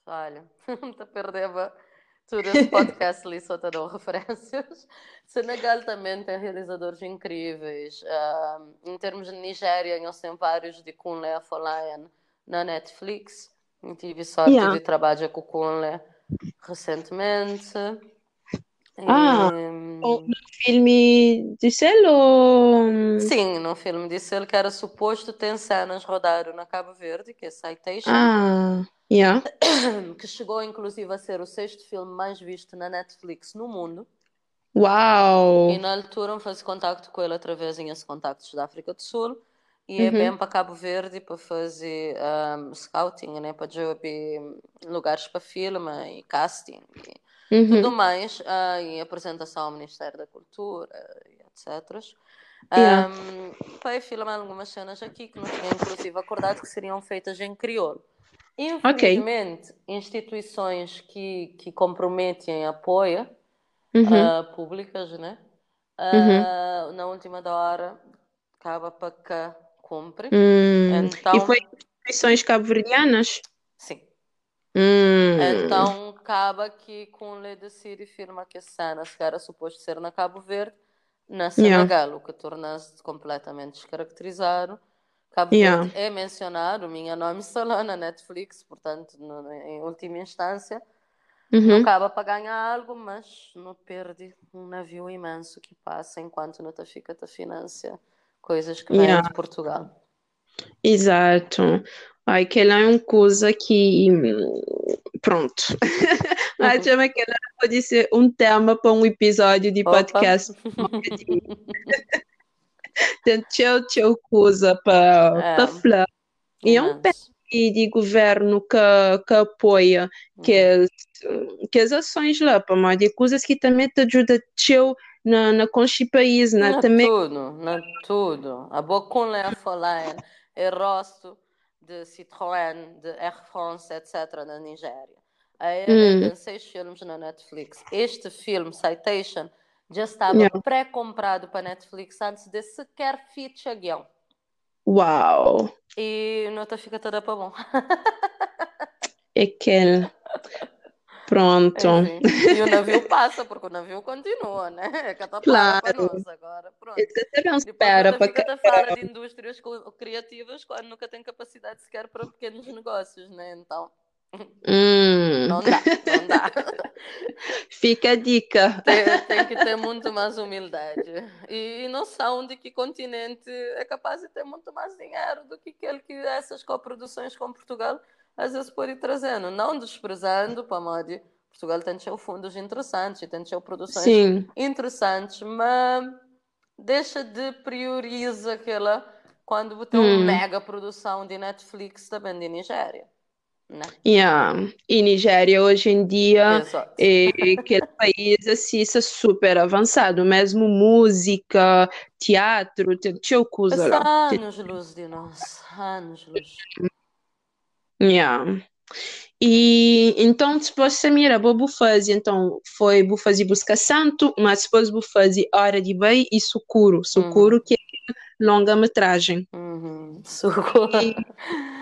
olha, <laughs> não perdeva tudo esse podcast ali só te dou referências. <laughs> Senegal também tem realizadores incríveis. Uh, em termos de Nigéria, eles têm vários de Kunle Afolayan na Netflix. Eu tive sorte Yeah. de trabalhar com o Kunle recentemente. Ah, E, filme de selo? Sim, no filme disse ele que era suposto ter cenas rodaram na Cabo Verde, que é Citation, Ah, yeah. <coughs> que chegou inclusive a ser o sexto filme mais visto na Netflix no mundo. Uau! E na altura fez contacto com ele através de contactos da África do Sul. E é Uhum. bem para Cabo Verde para fazer um, scouting, né? Para job lugares para filme e casting e Uhum. tudo mais. e apresentação ao Ministério da Cultura etc. Yeah. Um, algumas cenas aqui que não tinha inclusive acordado que seriam feitas em crioulo. Infelizmente, instituições que, que comprometem apoio Uhum. ah, públicas, né? Ah, Na última da hora, acaba para cá, cumpre. Hum. Então, E foi instituições cabo-verdianas? sim. Hum. Então, acaba que com lei de Siri firma que a cena se era suposto ser na Cabo Verde, na Yeah. Senegal, o que torna-se completamente descaracterizado. Cabo Yeah. Verde é mencionado, minha nome lá na Netflix, portanto, no- em última instância, não Uhum. acaba para ganhar algo, mas não perde um navio imenso que passa enquanto não te fica a financia coisas que vêm Yeah. de Portugal. Exato. Ai, que ela é uma coisa que. Hum, Pronto. Ai, chama que ela pode ser um tema para um episódio de Opa. podcast. <laughs> Tem tchau, tchau coisa para É. para falar. E é um. E de governo que, que apoia que as, que as ações lá, para mais de coisas que também te ajudam teu na, na conchi país, né? Não é Também, tudo, não é tudo. A Bocun é a falar, é rosto de Citroën, de Air France, etc., na Nigéria. A Hum. ERA tem seis filmes na Netflix. Este filme, Citation, já estava Yeah. pré-comprado para Netflix antes de sequer feature guião. uau, E nota fica toda para bom. <laughs> é aquele. Pronto. Enfim. E o navio passa, porque o navio continua, né? É que está Claro. para nós agora. Pronto. É não espera para fica que. a falar de indústrias criativas quando nunca tem capacidade sequer para pequenos negócios, né? Então, Hum, não dá, não dá. <laughs> fica a dica. Tem, tem que ter muito mais humildade. E noção de que continente é capaz de ter muito mais dinheiro do que aquele que essas coproduções com Portugal às vezes pode ir trazendo. Não desprezando, para Modi, Portugal tem seu fundos interessantes e tem seu produções Sim, interessantes, mas deixa de priorizar aquela quando tem uma Hum. mega produção de Netflix também de Nigéria. Né? yeah. E Nigéria hoje em dia Exato. é aquele país assim, é super avançado, mesmo música, teatro, tem coisa lá. anos luz de nós, anos luz. Yeah. E então depois Samira, vou fazer, então foi vou fazer busca santo, mas depois vou fazer hora de bem e socorro, socorro que é longa metragem. Uhum. Suco. E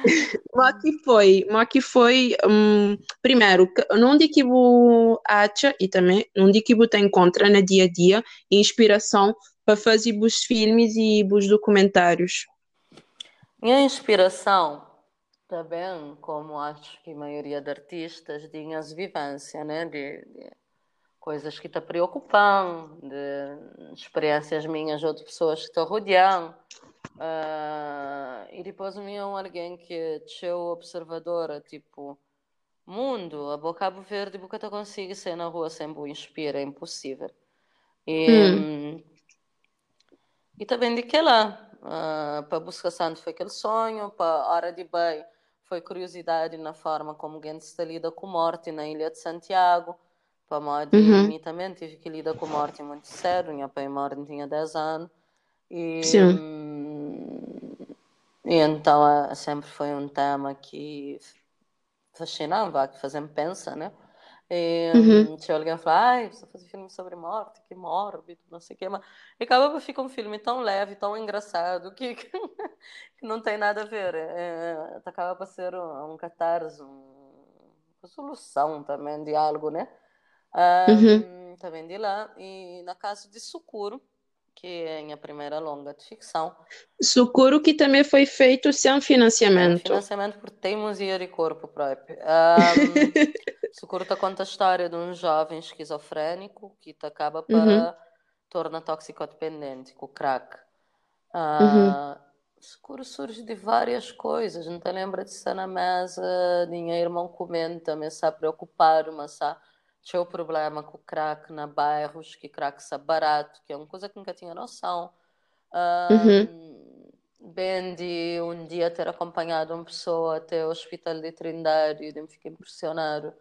<laughs> mas que foi, que foi hum, primeiro, que- onde que vou acha e também onde que vou te encontra no dia a dia inspiração para fazer os filmes e os documentários. Minha inspiração também, como acho que a maioria de artistas, tinha as vivências, né? De, de coisas que te preocupam, de experiências minhas ou de pessoas que te rodeam. Ah, e depois o meu alguém que é observadora, tipo, mundo, a boca Cabo Verde, boca te consigo sair na rua sem o inspira, é impossível. E, hum, e também de que lá, ah, para Busca Santo foi aquele sonho, para Hora de Bem foi curiosidade na forma como gente está lida com morte na Ilha de Santiago. Para Uhum. mim também tive que lidar com morte muito cedo, minha pai morre tinha 10 anos. E, Sim. hum, e então ah, sempre foi um tema que fascinava, que fazia-me pensar, né? E Uhum. hum, tinha alguém que falava, ai, precisa fazer filme sobre morte, que mórbido, não sei o quê. Mas e acaba por ficar um filme tão leve, tão engraçado, que, <laughs> que não tem nada a ver. É, acaba por ser um, um catarse, um, uma solução também de algo, né? Uhum. Um, também de lá. E na casa de Sucuro, que é a minha primeira longa de ficção. Socorro que também foi feito sem financiamento. financiamento por teimosia de corpo próprio. <laughs> Um, Socorro te conta a história de um jovem esquizofrénico que te acaba para Uhum. torna toxicodependente com o crack. Uhum. Uh, Socorro surge de várias coisas. Não te lembra de estar na mesa, minha irmã comenta, me está preocupado, mas está tinha o problema com o crack na bairros, que crack está barato, que é uma coisa que nunca tinha noção. Uhum. Um, bem de um dia ter acompanhado uma pessoa até o hospital de Trindade e me fiquei impressionado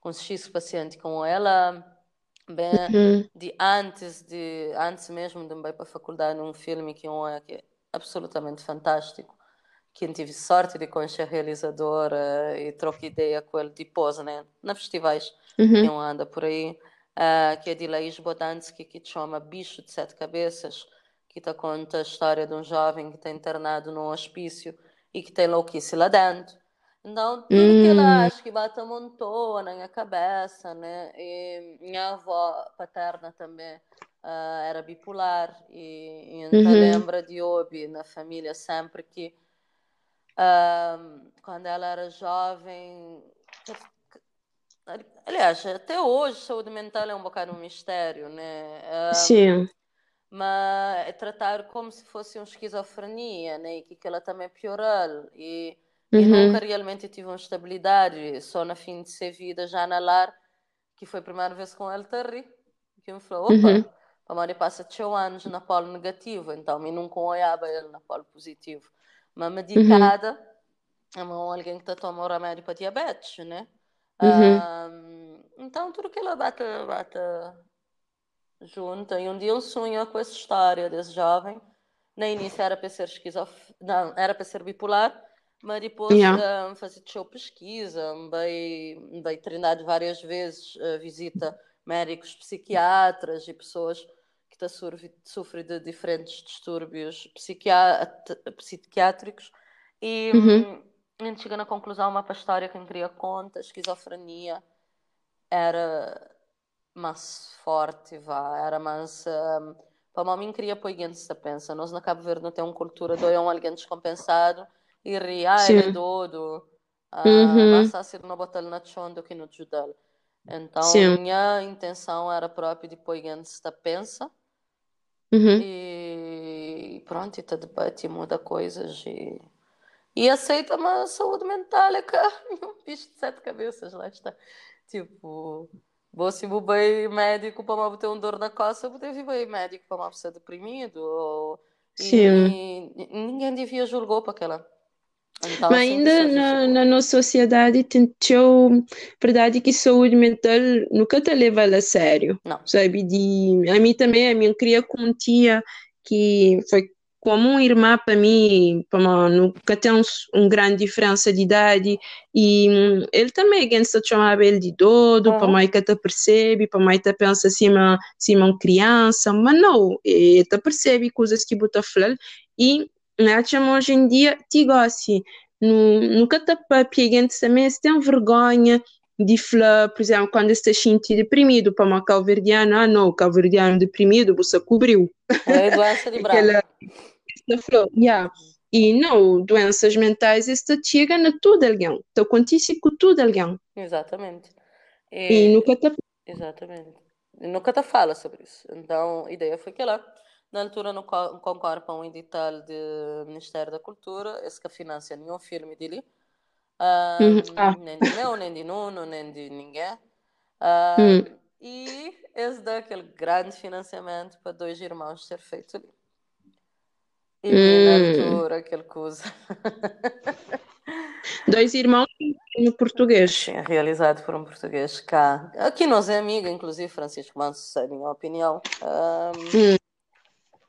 com X paciente como ela. Bem, Uhum. de antes de antes mesmo de ir para a faculdade num filme que é, que é absolutamente fantástico que tive sorte de conhecer a realizadora e trocar ideia com ele depois, né? Na festivais Uhum. que eu anda por aí, uh, que é de Laís Bodansky, que chama Bicho de Sete Cabeças, que te conta a história de um jovem que está internado num hospício e que tem louquice lá dentro. Então, tudo que ela Hum. acha que bate montou na minha cabeça, né? E minha avó paterna também uh, era bipolar e, e então Uhum. lembra de Obi na família sempre que um, quando ela era jovem. Aliás, até hoje saúde mental é um bocado um mistério, né? Um, Sim. mas é tratar como se fosse uma esquizofrenia, né? E que ela também piorou. E, Uhum. e nunca realmente tive uma estabilidade, só na fim de ser vida já na lar, que foi a primeira vez com ele terri, que me falou, opa, Uhum. a Mari passa 8 anos na polo negativo, então eu nunca olhava ele na polo positivo. Mas Uhum. medicada, é uma- alguém que tá toma o remédio para diabetes, né? Uhum. Um, então tudo que ela bate, bate junta. E um dia eu sonho com essa história desse jovem. No início era para ser esquizof... não, era para ser bipolar, mas depois Yeah. um, fazer show pesquisa, vai, vai treinar várias vezes, uh, visita médicos psiquiatras e pessoas que tá sofrem sofre de diferentes distúrbios psiquiátricos e Uhum. A gente chega na conclusão uma história que eu queria conta, esquizofrenia era mais forte, vá, era mais um, para mim queria pôr gente pensa, nós na Cabo Verde não tem uma cultura de olhar um alguém descompensado e ele é Uhum. mas assim não botar na chão do que no judal. Então, Sim. minha intenção era própria de pôr gente pensa Uhum. e pronto, e tá debate e muda coisas e e aceita uma saúde mental é <laughs> um bicho de sete cabeças, lá está. Tipo, você vai médico para uma ter um dor na costa, você deve ir médico para uma pessoa deprimido. Ou... Sim. E, e ninguém devia julgar para aquela. Então, Mas assim ainda na, esse na nossa sociedade tentou, verdade que saúde mental nunca te leva a sério, Não. sabe? De, a mim também, a minha queria com tia que foi como uma irmã para mim, para mim, nunca tem um, um grande diferença de idade. E hum, ele também, alguém se chamava ele de doido, para mãe que te percebe, para mãe te pensa assim, mas assim, uma criança, mas não, ele te percebe coisas que você fala e né, chama hoje em dia te gosta nunca te peguem também se tem vergonha de falar, por exemplo, quando estás sentindo deprimido, para uma calverdiana, ah não, calverdiano deprimido, você cobriu. É doença de <laughs> Aquela, falou, yeah. E não, doenças mentais, esta chega na tudo alguém, te acontece com tudo alguém. Exatamente. E E, nunca te exatamente. E nunca te fala sobre isso. Então, a ideia foi que lá, na altura, não co- concorre para um edital do Ministério da Cultura, esse que financia nenhum filme dele. Uhum. Um, Ah. nem de meu, nem de Nuno, nem de ninguém. Um, e esse dá aquele grande financiamento para dois irmãos ser feito ali. E Hum. altura coisa. <laughs> Dois irmãos no português. Sim, realizado por um português cá. Aqui nós é amigo, inclusive Francisco Manso, sei a minha opinião. Um, Hum.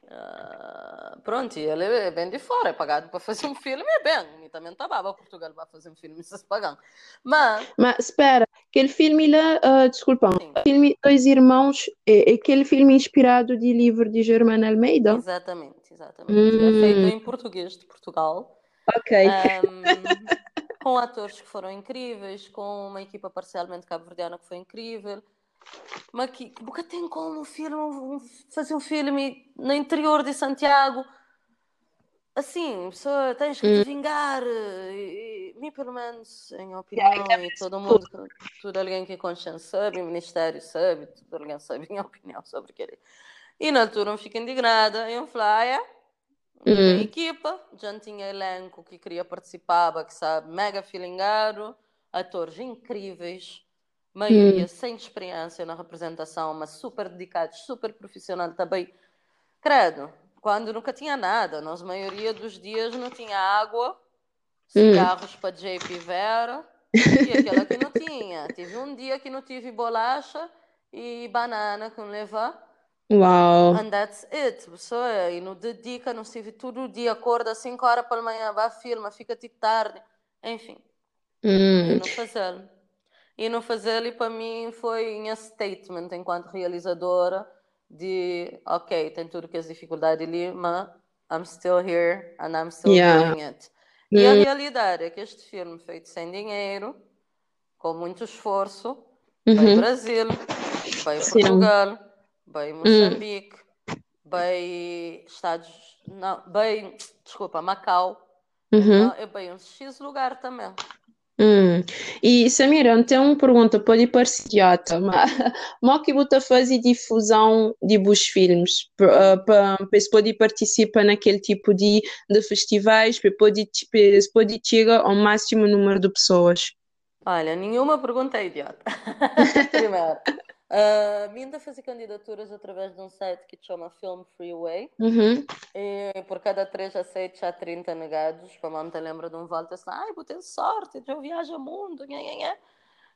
Ah, pronto, e ele é bem de fora, é pagado para fazer um filme, é bem. E também tá baba Portugal vai fazer um filme, <laughs> vocês pagam. Mas, Mas espera, aquele filme lá, uh, desculpa, filme Dois Irmãos, é, é, aquele filme inspirado de livro de Germana Almeida? Exatamente, exatamente. Hum. É feito em português de Portugal. Ok. Um, com atores que foram incríveis, com uma equipa parcialmente cabo-verdiana que foi incrível. Mas que, nunca tem como um filme, fazer um filme no interior de Santiago assim, pessoa, tens que te hum. vingar. E, e, mim, pelo menos, em opinião, yeah, e todo mundo, tudo alguém que é consciente sabe, o Ministério sabe, tudo alguém sabe, minha <laughs> opinião sobre aquele. E na altura eu fico indignada, eu falei, ah, equipa, já tinha elenco que queria participar, que sabe, mega filingado, atores incríveis, maioria hum. sem experiência na representação, mas super dedicados, super profissional também. Credo, quando nunca tinha nada. Na maioria dos dias não tinha água, hum. cigarros hum. para JP Vera e aquela que não tinha. <laughs> Tive um dia que não tive bolacha e banana com levar. Uau! And that's it. Pessoa, e no dedica, não tive todo o dia, acorda 5 horas pela manhã, vai filma, fica tipo tarde. Enfim. Hum. Não fazer. E não fazer, para mim, foi um statement enquanto realizadora de ok, tem tudo que as dificuldades ali, mas I'm still here and I'm still yeah. doing it. E a realidade é que este filme feito sem dinheiro, com muito esforço, uhum. vai Brasil, vai Portugal, vai hum. Moçambique, uhum. vai Estados, não, vai, desculpa, Macau, uhum. então, é bem um X lugar também. Hum. E Samira, então pergunta, pode parecer idiota, mas <laughs> como que você faz difusão de bons filmes? Para uh, pode participar naquele tipo de, de festivais, para pode, pode chegar ao máximo número de pessoas? Olha, nenhuma pergunta é idiota. <laughs> Primeiro. Uh, me ainda fazer candidaturas através de um site que se chama Film Freeway. Uhum. E por cada três aceitos há 30 negados. Para não lembra de um volta assim, ai, vou ter sorte, eu viajo ao mundo, nha, nha, nha.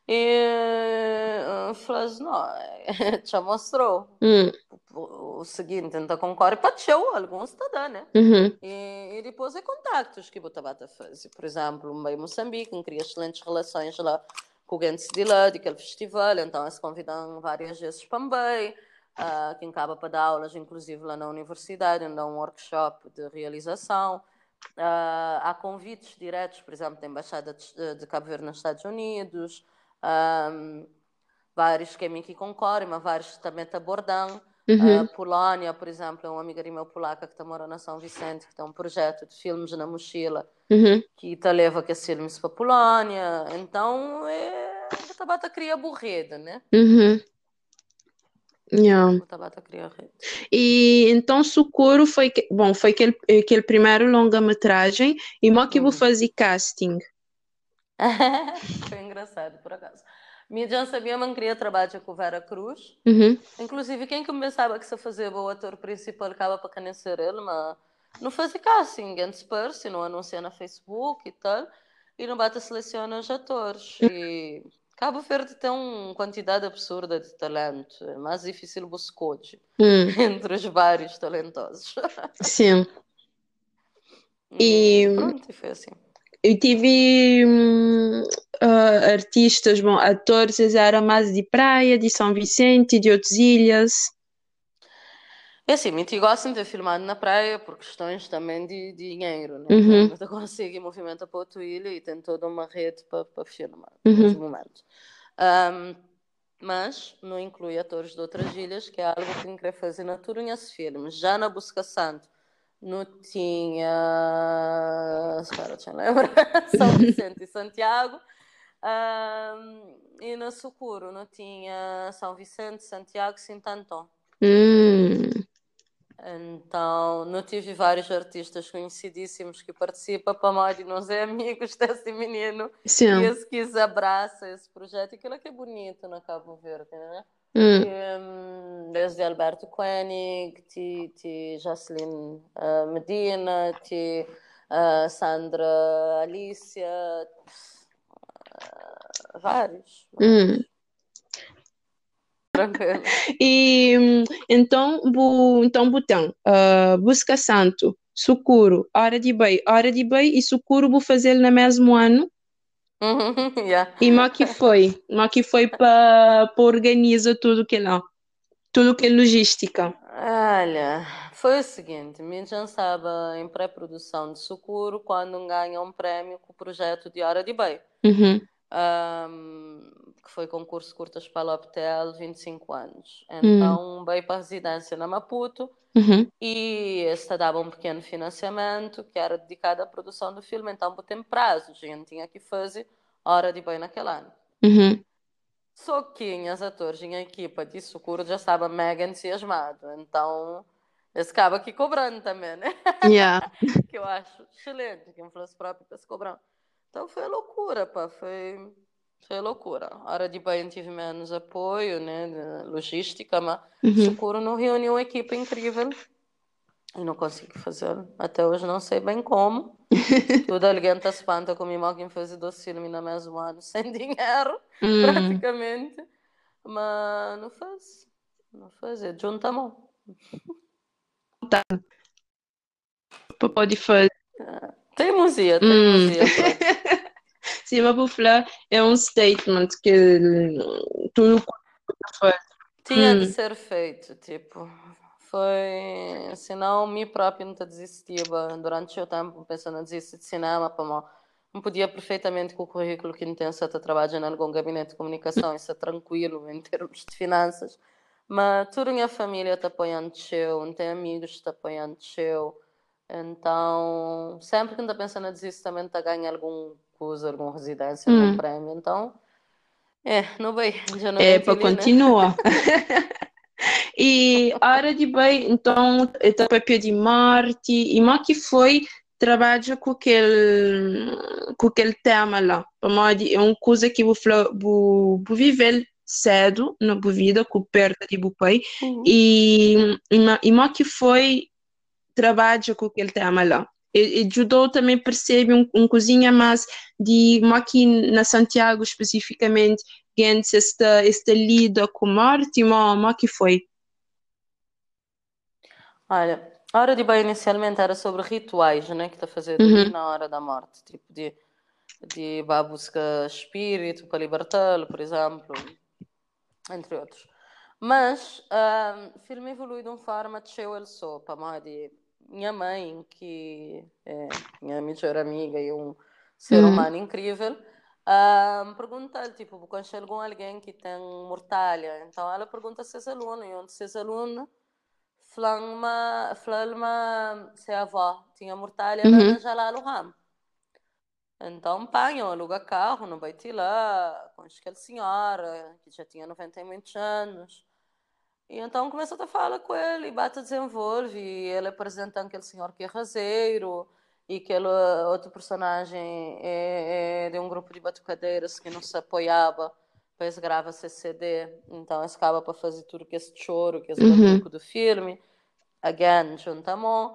E uh, falei não, <laughs> já mostrou. Uhum. O, o, seguinte, então concorre para show, alguns está dando, né? Uhum. E, e, depois é contactos que você vai fazer. Por exemplo, em Moçambique, cria excelentes relações lá com o gente de lá, daquele festival, então eles convidam várias vezes também, uh, quem acaba para dar aulas, inclusive lá na universidade, ainda um workshop de realização. Uh, há convites diretos, por exemplo, da Embaixada de, de Cabo Verde nos Estados Unidos, um, vários que aqui concorrem, mas vários também te abordam. Uhum. Uh, Polónia, por exemplo, é uma amiga meu polaca que está morando na São Vicente, que tem um projeto de filmes na mochila, uhum. que está leva que filmes para Polónia. Então, é... Tabata cria burreda, né? Uhum. Yeah. Tabata cria rede. E então Socorro foi, que... bom, foi aquele, aquele primeiro longa-metragem e mal que uhum. vou fazer casting. <laughs> foi engraçado, por acaso. Minha já sabia, mas queria trabalhar com Vera Cruz. Uhum. Inclusive, quem que pensava que se fazia o ator principal acaba para conhecer ele, mas não fazia casting antes se não anuncia na Facebook e tal, e não bate seleciona os atores. E Cabo Verde tem uma quantidade absurda de talento, é mais difícil buscar uhum. <laughs> entre os vários talentosos. Sim. E, pronto, foi assim eu tive uh, artistas, bom, atores, era mais de praia, de São Vicente, de outras ilhas. É assim, me gostam de filmar na praia por questões também de, de dinheiro, né? Uhum. Então, consigo movimento para outra ilha e tem toda uma rede para, para filmar uhum. nos momentos. Um, mas não inclui atores de outras ilhas, que é algo que queria fazer na Turunha filmes. Já na Busca Santo, não tinha. Espera, deixa eu lembrar. São <laughs> Vicente e Santiago. Um, e no Socorro não tinha São Vicente, Santiago e Sintantão. Hum. Então, não tive vários artistas conhecidíssimos que participam para de nós é amigos <laughs> desse menino. Sim. E esse que abraça esse projeto. E aquilo que é bonito na Cabo Verde, né? Mm. Um, desde Alberto Koenig, ti Jocelyn uh, Medina, ti uh, Sandra Alicia, uh, vários. Mm. Tranquilo. E então, bu, então botão, uh, busca santo, sucuro, hora de bem, hora de bem e sucuro vou fazer no mesmo ano? <laughs> yeah. E mo que foi? Mo que foi para organizar tudo que não. Tudo que é logística. Olha, foi o seguinte, me estava em pré-produção de Socorro quando ganha um prémio com o projeto de Hora de Bem. Uhum. Um, que foi concurso Curtas para o Hotel, 25 anos. Então, uhum. veio para a residência na Maputo uhum. e esta dava um pequeno financiamento que era dedicado à produção do filme. Então, por tempo prazo, a gente tinha que fazer hora de bem naquele ano. Uhum. Só que os atores em equipa de Socorro já estava mega entusiasmado. Então, eles acabam aqui cobrando também, né? <laughs> Yeah. que eu acho excelente, que fosse próprio para se cobrar. Então foi loucura, pá, foi, foi loucura. A hora de bem tive menos apoio, né, logística, mas uhum. Socorro não reuniu uma equipa incrível e não consegui fazer. Até hoje não sei bem como. <laughs> Tudo alguém está espanta comigo alguém fez dois filmes no mesmo ano, <laughs> sem dinheiro, uhum. praticamente. Mas não faz. Não faz, é junta a mão. Tá. Pode fazer. Teimosia, teimosia. Hum. <laughs> Sim, mas por falar é um statement que tudo faz. Tinha hum. de ser feito, tipo, foi, senão me próprio não desistia durante o tempo pensando em desistir de cinema, para não podia perfeitamente com o currículo que intensa estar trabalhando em algum gabinete de comunicação, isso é tranquilo em termos de finanças, mas tudo a família está apoiando eu, tem amigos que estão apoiando eu, então, sempre que está pensando em desistir, também está ganhando algum coisa, alguma residência, hum. prémio. Então, é, não vai. Já não é, para continuar. <laughs> e a hora de bem, então, etapa de morte, e mais que foi trabalha com aquele, com aquele tema lá. É uma coisa que vou, vou, vou viver cedo na vida, com perda de pai. Uhum. E, e, e mais que foi trabalha com aquele tema lá. E, e também a perceber um, um cozinha mais de aqui na Santiago especificamente gente esta esta lida com morte mas que foi olha a hora de bem inicialmente era sobre rituais né que está fazendo uhum. na hora da morte tipo de de buscar espírito para libertá-lo por exemplo entre outros mas um, o filme evoluiu de uma forma que eu ele sou para de minha mãe, que é minha melhor amiga e um ser uhum. humano incrível, um, pergunta tipo, chega alguém que tem mortalha, então ela pergunta se é aluno, e onde se é aluno, falando se a avó tinha mortalha, uhum. ela já lá ramo. Então, pai, aluga carro, não vai te lá, com aquela senhora, que já tinha 90 e muitos anos. E então começou a falar com ele, e bate desenvolve, e ele apresenta aquele senhor que é raseiro, e aquele outro personagem é, é de um grupo de batucadeiras que não se apoiava, depois grava CCD, então acaba para fazer tudo que esse choro, que é esse uhum. do filme, again, juntamos.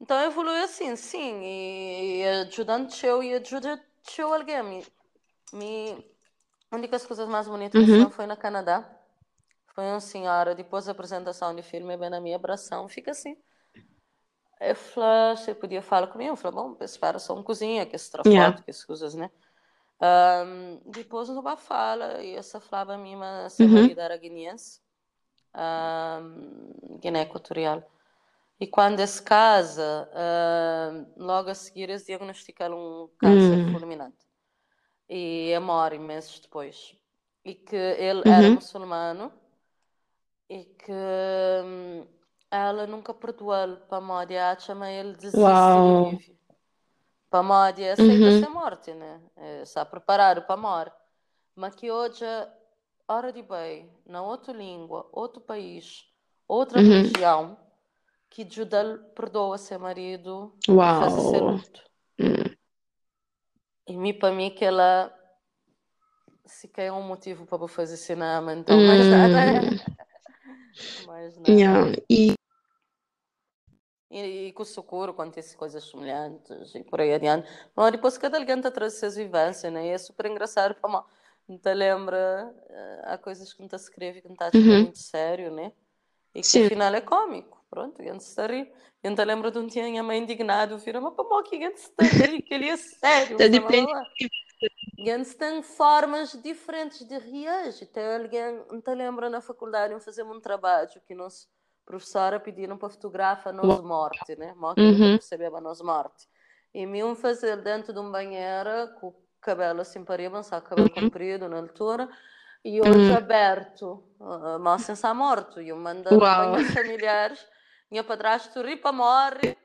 Então evolui assim, sim, e, e ajudando eu e ajuda eu alguém. Me, uma das coisas mais bonitas uhum. foi no Canadá foi uma senhora, depois da apresentação do filme, bem na minha abração, fica assim. Eu falei, você podia falar comigo? Eu falei, bom, espera só uma cozinha, que esse trafoto, yeah. que essas coisas, né? Um, depois no fala, e essa falava a mim, mas essa uhum. era guineense, um, Guiné Equatorial. E quando se casa, uh, logo a seguir eles diagnosticaram um câncer uhum. fulminante. E é morre meses depois. E que ele uhum. era muçulmano e que hum, ela nunca perdoou-lhe para Módia, chama ele de Uau. Para Módia aceita uhum. ser morte, né? É, está preparado para morrer. Mas que hoje, hora de bem, na outra língua, outro país, outra uhum. religião, que Judel perdoa seu marido Uau. fazer ser luto. Uhum. E me para mim que ela se quer um motivo para fazer cinema, então mais nada é. Mas não. Yeah. E... E, e com o socorro acontece coisas semelhantes e por aí adiante. Mas depois cada alguém tá traz suas vivências, né? E é super engraçado para não te lembra uh, há coisas que não te escreve que não está uhum. muito sério, né? E que Sim. afinal é cômico. Pronto, a gente está rir. A gente lembra de um dia minha mãe indignado, vira, mas para que a gente está rir, que ele é sério. Tá depende, Gente tem formas diferentes de reagir. Tem alguém, não te lembra na faculdade, fazemos um trabalho que nossa professora pediram para fotografar nos morte, né? Morte uhum. percebeu nos morte. E me um fazer dentro de um banheiro com o cabelo assim para avançar, cabelo uhum. comprido na altura, e hoje uhum. aberto, uh, mas sem estar morto. E eu mandando banhos familiares, <laughs> minha padrasto ripa morre.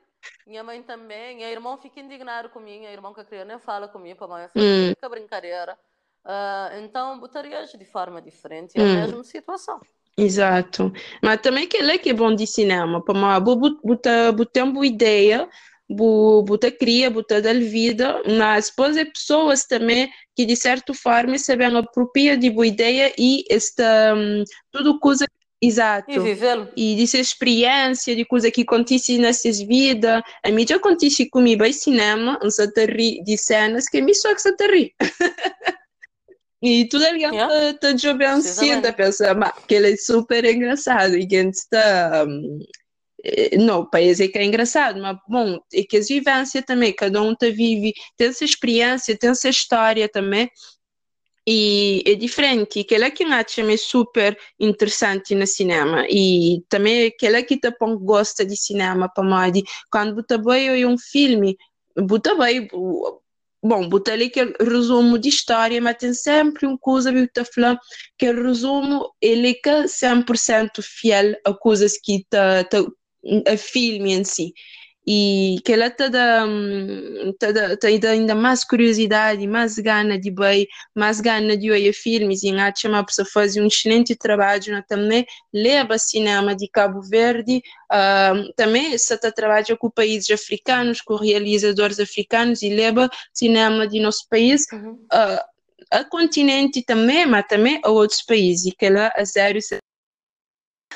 Minha mãe também, minha irmã fica indignado comigo, minha irmã que a criança nem fala comigo, para mãe hum. fica brincadeira. Uh, então, botaria de forma diferente, é hum. a mesma situação. Exato. Mas também que é que é bom de cinema, para uma botar uma boa ideia, botar cria, botar dar vida, mas depois é pessoas também que de certa forma sabem apropriar de boa ideia e esta um, tudo coisa Exato. E vivê-lo. E dessa experiência, de coisa que acontece nessas vidas. A mim já acontece comigo em cinema, um satari de cenas que me só que satari. <laughs> e tudo alguém yeah. está tá pensa, mas que ele é super engraçado. E gente está. Um, eh, não, o país é que é engraçado, mas bom, é que as vivências também, cada um tá vive, tem essa experiência, tem essa história também, e é diferente, aquele é que acho super interessante no cinema. E também aquele que te gosta de cinema para mim, quando você vai um filme, você vai bom, botar ali aquele resumo de história, mas tem sempre uma coisa que está falando, que o resumo ele é 100% fiel a coisas que está tá, a filme em si e que ela está tá, tá, tá ainda mais curiosidade, mais gana de ver, mais gana de ver filmes e a chama para fazer um excelente trabalho né? também leva cinema de Cabo Verde uh, também se está trabalha com países africanos com realizadores africanos e leva cinema de nosso país uhum. uh, a continente também mas também a outros países que ela a sério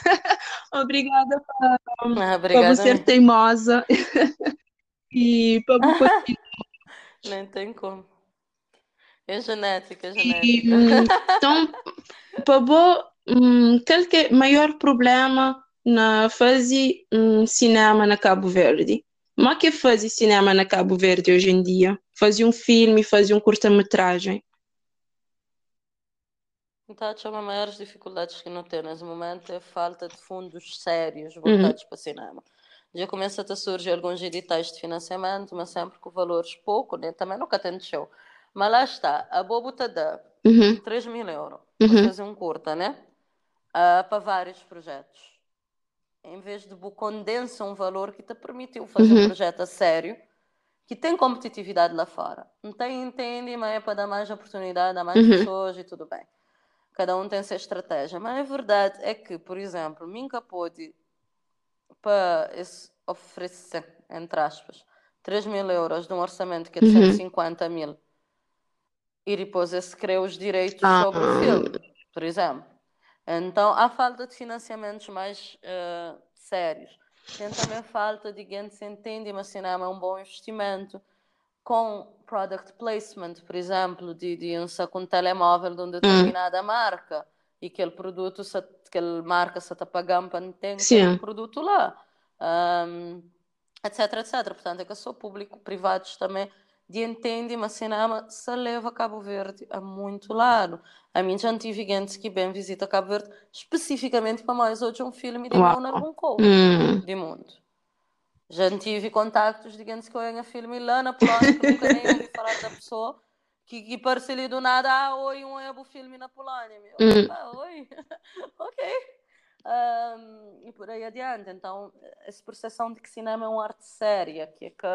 <laughs> obrigada para, ah, obrigada você ser teimosa <laughs> e para <laughs> Nem tem como. É genética, é genética. E, hum, então, para um, qual que é o maior problema na fazer um, cinema na Cabo Verde? Mas que fazer cinema na Cabo Verde hoje em dia? Fazer um filme, fazer um curta-metragem? Então, uma das maiores dificuldades que não tem nesse momento é a falta de fundos sérios voltados uhum. para cinema. Já começa a surgir alguns editais de financiamento, mas sempre com valores pouco, né? também nunca show. Mas lá está, a Bobo te dá uhum. 3 mil euros uhum. para fazer um curta, né? Uh, para vários projetos. Em vez de condensa um valor que te permitiu fazer uhum. um projeto a sério, que tem competitividade lá fora. Não tem, entende, mas é para dar mais oportunidade a mais uhum. pessoas e tudo bem cada um tem a sua estratégia. Mas a verdade é que, por exemplo, nunca pode para oferecer, entre aspas, 3 mil euros de um orçamento que é de uhum. 150 mil e depois esse cria os direitos ah. sobre o filme, por exemplo. Então há falta de financiamentos mais uh, sérios. Tem também falta de gente que entende, mas cinema é um bom investimento com product placement, por exemplo, de, de um, um telemóvel de uma determinada hum. marca e aquele produto, se, aquela marca está pagando para ter aquele produto lá, um, etc, etc. Portanto, é que sou público, privados também, de entende, mas cinema se leva Cabo Verde a muito lado. A mim já tive gente que bem visita Cabo Verde especificamente para mais hoje um filme de Uau. copo hum. de mundo. Já tive contactos, digamos que eu em filme lá na Polónia, que nunca nem ouvi falar da pessoa, que, que parece ali do nada, ah, oi, um é o filme na Polónia. Meu, hum. ah, oi, <laughs> ok. Um, e por aí adiante. Então, essa percepção de que cinema é uma arte séria, que é que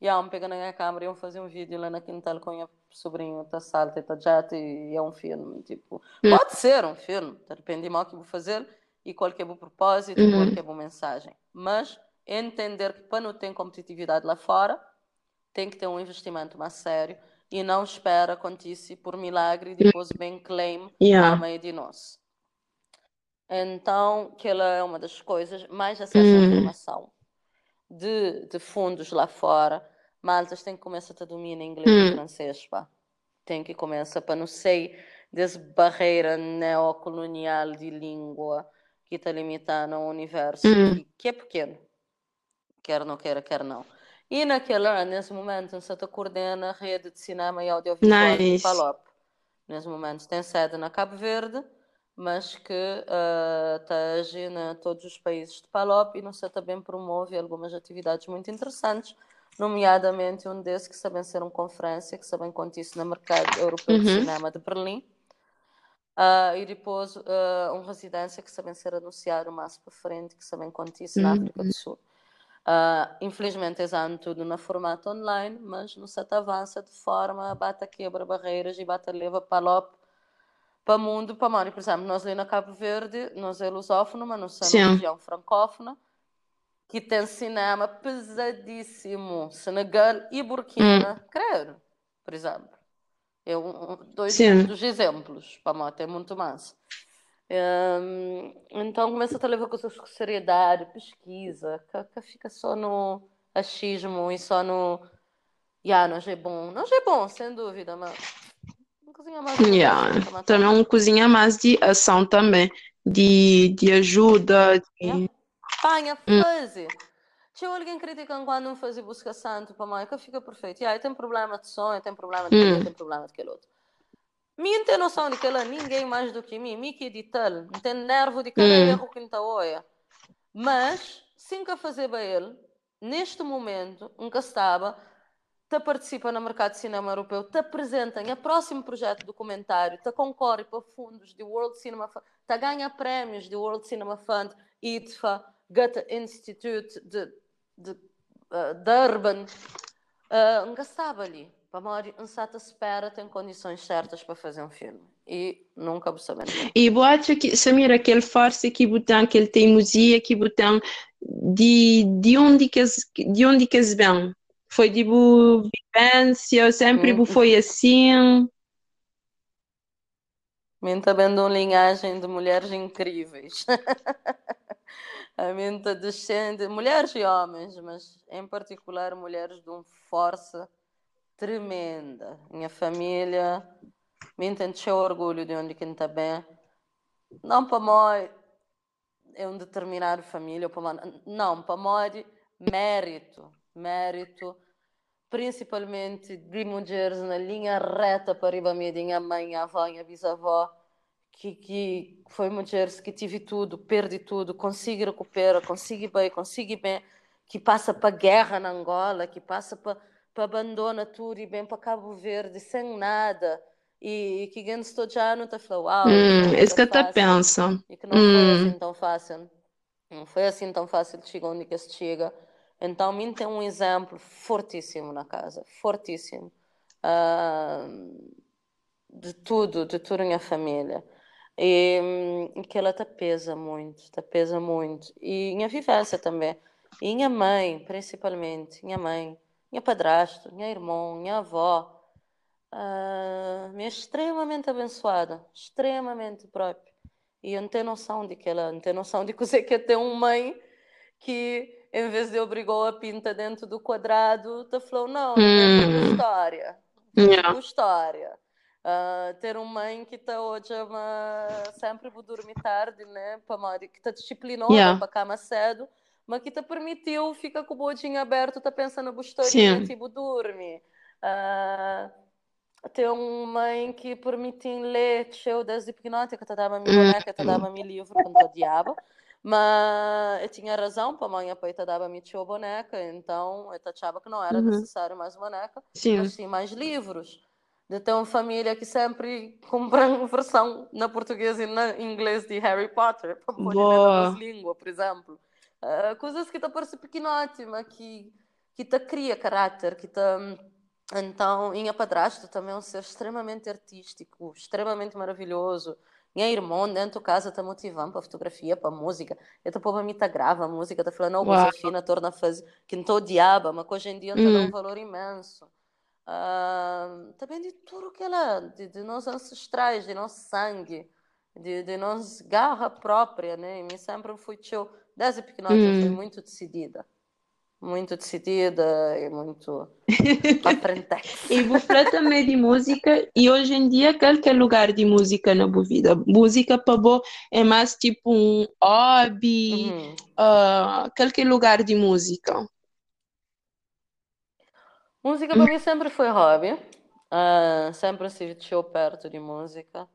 yeah, um pega na minha câmera e um fazer um vídeo lá na quintal com o sobrinho, tá salta, tá jato e é um filme. Tipo, hum. pode ser um filme, depende de mal que vou fazer e qual que é o propósito, uhum. qual que é a mensagem. Mas entender que para não ter competitividade lá fora, tem que ter um investimento mais sério e não espera acontecer por milagre e depois bem claim yeah. a meio de nós. Então, que ela é uma das coisas, mais acesso à uhum. informação de, de fundos lá fora. Maltas tem que começar a dominar inglês e hum. francês, pá. Tem que começar para não ser dessa barreira neocolonial de língua que está limitando o universo, hum. que, que é pequeno quer não queira, quer não. E naquela, nesse momento, se coordena a rede de cinema e audiovisual nice. de Palop. Nesse momento tem sede na Cabo Verde, mas que uh, age em todos os países de Palop e não sei também promove algumas atividades muito interessantes, nomeadamente um desses que sabem ser uma conferência que sabem acontecer no mercado europeu uhum. de cinema de Berlim. Uh, e depois uh, uma residência que sabem ser anunciado mais para frente, que sabem acontecer na África do Sul. Uh, infelizmente, é tudo no formato online, mas no set avança de forma bata quebra barreiras e bata leva para para o mundo, para mano. Por exemplo, nós ali na Cabo Verde, nós é lusófono, mas nós somos região francófona, que tem cinema pesadíssimo. Senegal e Burkina, hum. creio, por exemplo. É um, dois Sim. dos exemplos, para mim, tem muito mais. Um, então começa a levar coisas com seriedade, pesquisa, fica só no achismo e só no. Yeah, não é bom. Não é bom, sem dúvida, mas. Cozinha mais yeah. Também é uma cozinha mais de ação também, de, de ajuda. De... Yeah. Panha, hum. Tinha alguém criticando quando não fazia busca santo para mãe, que fica perfeito. Yeah, tem problema de sonho, tem problema de hum. tem problema de aquele outro. Mim tem noção de que ela ninguém mais do que mim, mim que editar, não tem nervo de cada hum. erro que está olha. Mas, sem que fazer para ele, neste momento, nunca estava, te participa no mercado de cinema europeu, te apresenta em próximo projeto documentário, te concorre para fundos de World Cinema Fund, te ganha prémios de World Cinema Fund, ITFA, Goethe Institute de, de, uh, de Urban, uh, nunca estava ali. Pamori, um sata espera tem condições certas para fazer um filme. E nunca vou saber. E eu acho que, Samira, aquele farsa que botam, aquele teimosia que botam, de, de onde que de onde que vem? Foi de tipo, vivência, sempre hum. foi assim? Mim também de uma linhagem de mulheres incríveis. <laughs> a minha descende, mulheres e homens, mas em particular mulheres de um força tremenda. Minha família me entende orgulho de onde quem está bem. Não para nós é um determinado família, não, para nós mérito, mérito, principalmente de mulheres na linha reta para riba minha mãe, minha avó, minha bisavó, que, que foi mulheres que tive tudo, perdi tudo, consegui recuperar, consegui bem, consegui bem, que passa para guerra na Angola, que passa para para abandona tudo e vem para Cabo Verde sem nada e que gente estou já não está falando uau hum, isso que até pensa e que não hum. foi assim tão fácil. Não foi assim tão fácil chegar onde que se chega. Então mim tem um exemplo fortíssimo na casa fortíssimo uh, de tudo de tudo minha família. E, e que ela te pesa muito te pesa muito. E minha vivência também. E minha mãe principalmente minha mãe minha padrasto, minha irmã, minha avó, uh, me é extremamente abençoada, extremamente própria. E eu não tenho noção de que ela, não tenho noção de que você quer ter uma mãe que, em vez de obrigou a pinta dentro do quadrado, te falou, não, hum. história, yeah. história. Uh, ter uma mãe que está hoje uma... sempre vou dormir tarde, né? Que está disciplinada yeah. para cama cedo, te permitiu ficar com o bodinho aberto, tá pensando gostorinho, tipo, dorme. Uh, tem uma mãe que permitiu ler, eu desde hipnótica, te dava minha boneca, te dava meu livro, quando diabo. Mas eu tinha razão, para a mãe pai te dava minha boneca, então eu achava que não era uhum. necessário mais boneca, sim. mas sim mais livros. De ter uma família que sempre compra uma <laughs> versão na português e na inglês de Harry Potter, para poder ler as línguas, por exemplo. Uh, coisas que te parecem pequenotíssima, que, que te cria caráter, que te... Então, minha padrasto também é um ser extremamente artístico, extremamente maravilhoso. Minha irmã dentro de casa está motivando para a fotografia, para a música. Eu estou para mim tá grava a música, está falando, não, coisa fina, torna fase que não estou diaba, mas que hoje em dia tem um valor imenso. Uh, também de tudo que ela, de, de nossos ancestrais, de nosso sangue, de, de nossa garra própria, né? E sempre fui teu Desde pequenota hum. fui muito decidida. Muito decidida e muito <laughs> e você também de música e hoje em dia qualquer lugar de música na sua vida. Música para você é mais tipo um hobby, uhum. uh, qualquer lugar de música. Música para mim sempre foi hobby. Uh, sempre estive perto de música.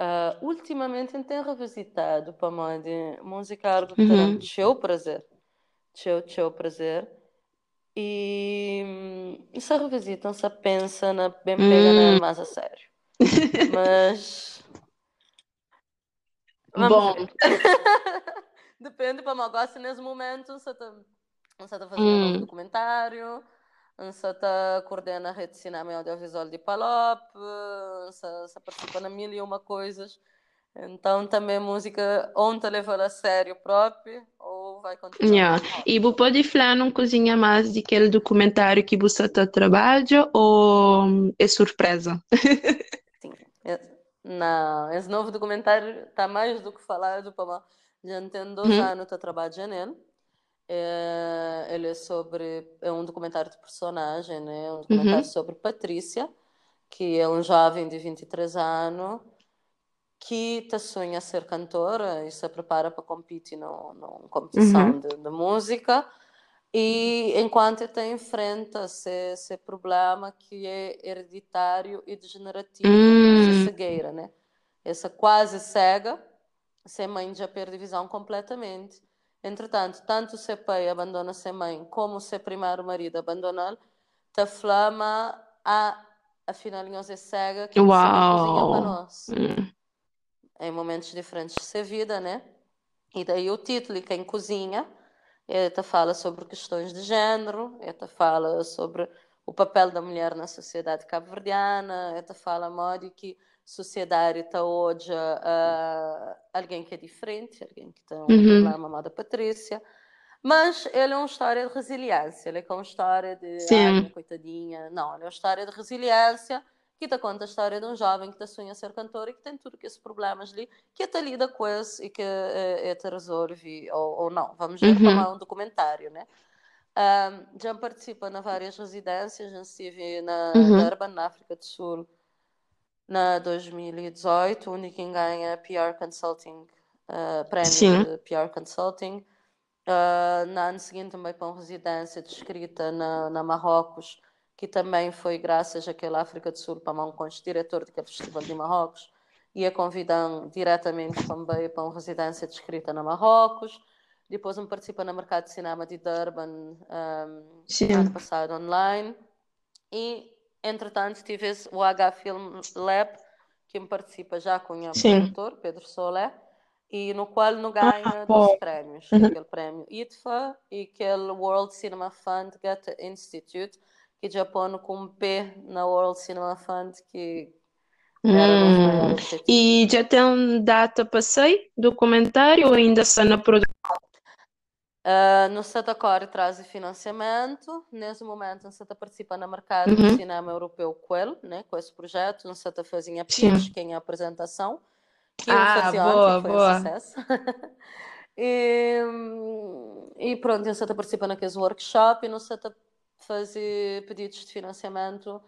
Uh, ultimamente tenho revisitado para mim de música algo que uhum. tem prazer. Teu, teu prazer. E, e se revisitam, se pensa na bem pega hum. mais a sério. Mas. <laughs> Bom. <laughs> Depende, para mim, gosto nesse momento, se está tá fazendo hum. um documentário Sata <laughs> coordena a rede de cinema e audiovisual de Palop, se, participa na mil e uma coisas. Então também música onde leva a sério próprio ou vai continuar. Yeah. E você pode falar um cozinha mais de aquele documentário que você está trabalhando ou é surpresa? Sim. Não, esse novo documentário está mais do que falado para já tenho dois hum. anos que trabalhando nele. É, ele é sobre. É um documentário de personagem, né? Um documentário uhum. sobre Patrícia, que é um jovem de 23 anos que te sonha ser cantora e se prepara para competir numa competição uhum. de, de, música. E enquanto está enfrenta esse, esse problema que é hereditário e degenerativo, uhum. essa cegueira, né? Essa quase cega, sem mãe já perde visão completamente. Entretanto, tanto se pai abandona sua mãe como se primeiro marido abandona te flama a afinal nós é cega que Uau. cozinha para nós. Hum. Em momentos diferentes de sua vida, né? E daí o título, quem cozinha, te fala sobre questões de género, te fala sobre o papel da mulher na sociedade cabo-verdiana, te fala modo que sociedade está hoje alguém que é diferente, alguém que tem um uhum. problema amada Patrícia. Mas ele é uma história de resiliência, ele é uma história de Sim. coitadinha. Não, ele é uma história de resiliência que te conta a história de um jovem que te sonha ser cantor e que tem tudo que esses problemas ali, que te lida com isso e que uh, te resolve, ou, ou não. Vamos ver uhum. como é um documentário, né? Um, já participa na várias residências, já estive na uhum. Durban, na África do Sul, na 2018, onde quem ganha PR Consulting, uh, prémio Sim. de PR Consulting. Uh, na ano seguinte também para uma residência de escrita na, na Marrocos, que também foi graças àquela África do Sul para um diretor do Festival de Marrocos, e a convidam diretamente também para uma residência de escrita na Marrocos. Depois me participa no mercado de cinema de Durban um, ano passado online. E Entretanto, tive o H Film Lab, que me participa já com o produtor, Pedro Solé, e no qual não ganha ah, dois prémios. Uhum. Aquele prémio ITFA e aquele World Cinema Fund Goethe Institute, que já põe com um P na World Cinema Fund, que Hum. E já tem data para sair documentário ou ainda está na produção? Uh, no Santa Core traz financiamento. Nesse momento, o Santa participa no mercado uhum. do cinema europeu com ele, né, com esse projeto. O Santa fazia pitch, quem é a apresentação. Que ah, fazia boa, foi boa. Um sucesso. <laughs> e, e pronto, o Santa participa naqueles workshop e no Santa fazia pedidos de financiamento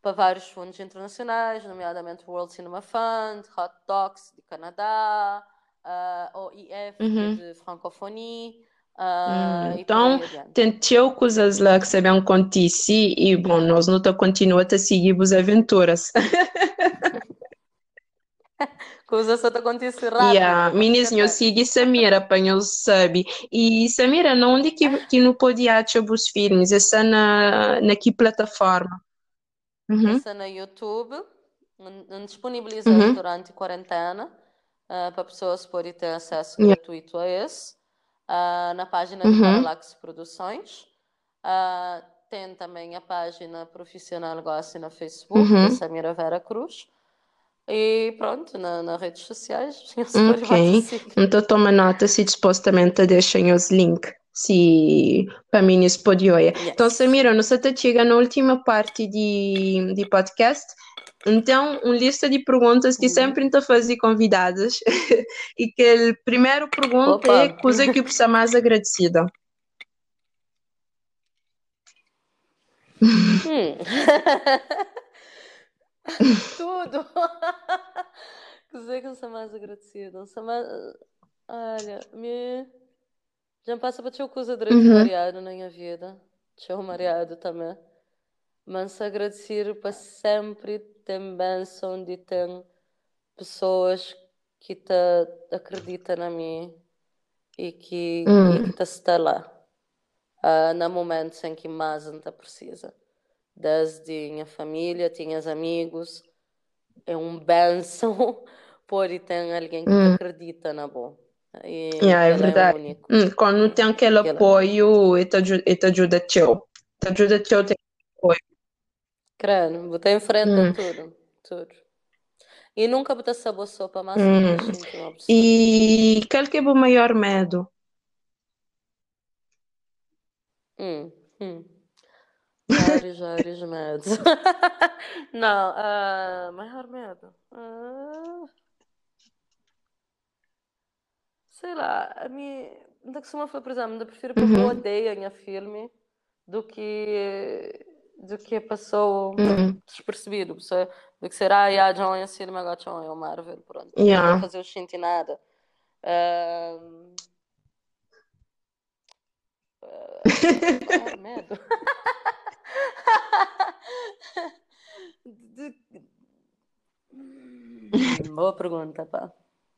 para vários fundos internacionais, nomeadamente o World Cinema Fund, Hot Docs de Canadá, uh, OIF uhum. de Francofonie. Uh, então, tentou coisas lá que sabem acontecer e, bom, nós não continuamos a seguir as aventuras. <laughs> Coisas só acontecem rápido. Yeah, meninas, eu sigo Samira, para eu sabe. E Samira, onde que, que não pode achar os filmes? Está na, na que plataforma? Uhum. Está na YouTube, disponibilizado uhum. durante a quarentena, uh, para pessoas poderem ter acesso yeah. gratuito a esse uh, na página uhum. de Parallax Produções. Uh, tem também a página profissional Gosto na Facebook, uhum. da Samira Vera Cruz. E pronto, na, nas redes sociais. <laughs> Ok. Então toma nota se supostamente deixem os links se para mim isso pode olhar. Yes. Então, Samira, nós está chegando na última parte de, de podcast. Então, uma lista de perguntas que uhum. sempre estou a fazer convidadas <laughs> e que a primeira pergunta Opa. é coisa que você mais agradecida. Hum. <laughs> Tudo. <laughs> Coisa que eu sou mais agradecida. Sou mais... Olha, me... já me passa para ter coisa direito uhum. variado na minha vida. Tinha mariado também. mas agradecer para sempre tem bênção de ter pessoas que te acreditam na mim e que, Hum. e que te está lá uh, no momento em que mais te precisa. Desde minha família, tinhas amigos, é um benção <laughs> por ter alguém que Hum. acredita na boa. E Yeah, é é verdade. único. Hum, quando tem aquele é- apoio, te aju- ele te ajuda teu. Te ajuda teu tem apoio. Credo, botar em frente Hum. a tudo, tudo. E nunca botar sabor sopa, mas Hum. uma pessoa. E qual que é o maior medo? Hum, hum. Vários, vários medos. <laughs> Não, ah, maior medo. Ah, sei lá, a mim, ainda que se uma foi, por exemplo, ainda prefiro que eu Uhum. odeie em filme do que do que a pessoa Hum. despercebido, do que ser, ah, yeah, John é filme, agora John é o Marvel, pronto. Não Yeah. vou fazer o shinti nada. Ah, <laughs> ah, medo. De- <laughs> Boa pergunta, pá.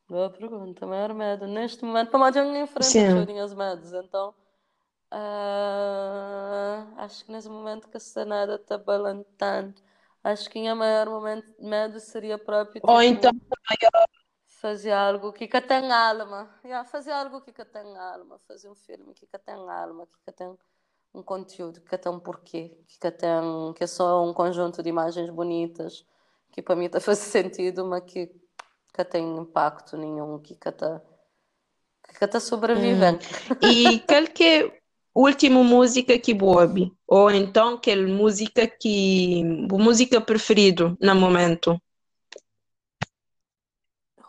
Boa pergunta. Maior medo. Neste momento, para mais ninguém enfrenta os medos. Então, ah, acho que nesse momento que a nada está balando tanto. Acho que o maior momento, medo seria próprio Ou tipo, então, fazer algo que que tem alma. Yeah, fazer algo que que tem alma. Fazer um filme que que tem alma, que que tem um conteúdo, que tem um porquê, que tem que é só um conjunto de imagens bonitas, que para mim <laughs> está faz sentido, mas que que tem impacto nenhum, que que tá que que tá sobrevivendo. e qual que é última música que ouve? Ou então aquela música que... música preferida no momento?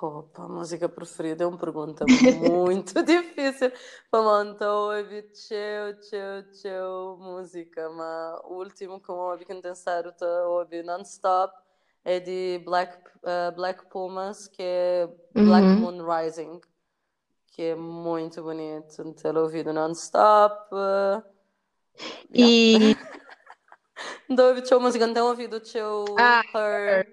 Opa, música preferida é uma pergunta muito <laughs> difícil para montar ouvir tchau, tchau, tchau, música, mas o último que eu ouvi pensar eu ouvi non-stop é de Black, uh, Black Pumas, que é Black Uhum. Moon Rising, que é muito bonito ter ouvido non-stop. E... <laughs> Ouvi tchau música, não tenho ouvido tchau Ah, Her,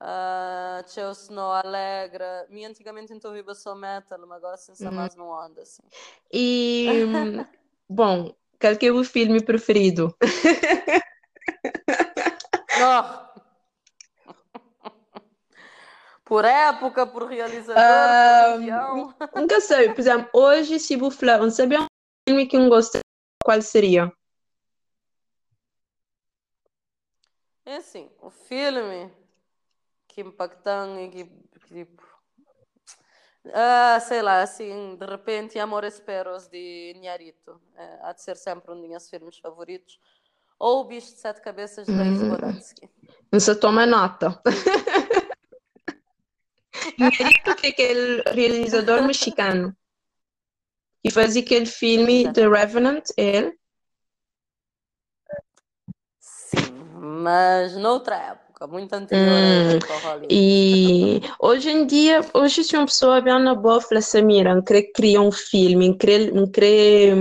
uh, Snow Alegra. Me antigamente então ouvia só metal, mas agora sem ser Uhum. mais não anda assim. E... <laughs> Bom, qual que é o filme preferido? <laughs> Oh! Por época, por realizador, Ah, por região. <laughs> Nunca sei, por exemplo, hoje se não sabia um filme que eu gostei, qual seria? É assim, o filme que impactam e que, tipo. Ah, sei lá, assim, de repente, Amor Esperos de Inharito. É, há de ser sempre um dos meus filmes favoritos. Ou O Bicho de Sete Cabeças de Denis Hum. Bodansky. Não se toma nota. <laughs> Inharito, que é aquele realizador mexicano que fazia aquele filme The Revenant, é ele? Sim, mas noutra época, muito anterior Hum. E hoje em dia, hoje se uma pessoa vê na boa fala assim, mira, não querer criar um filme, não querer,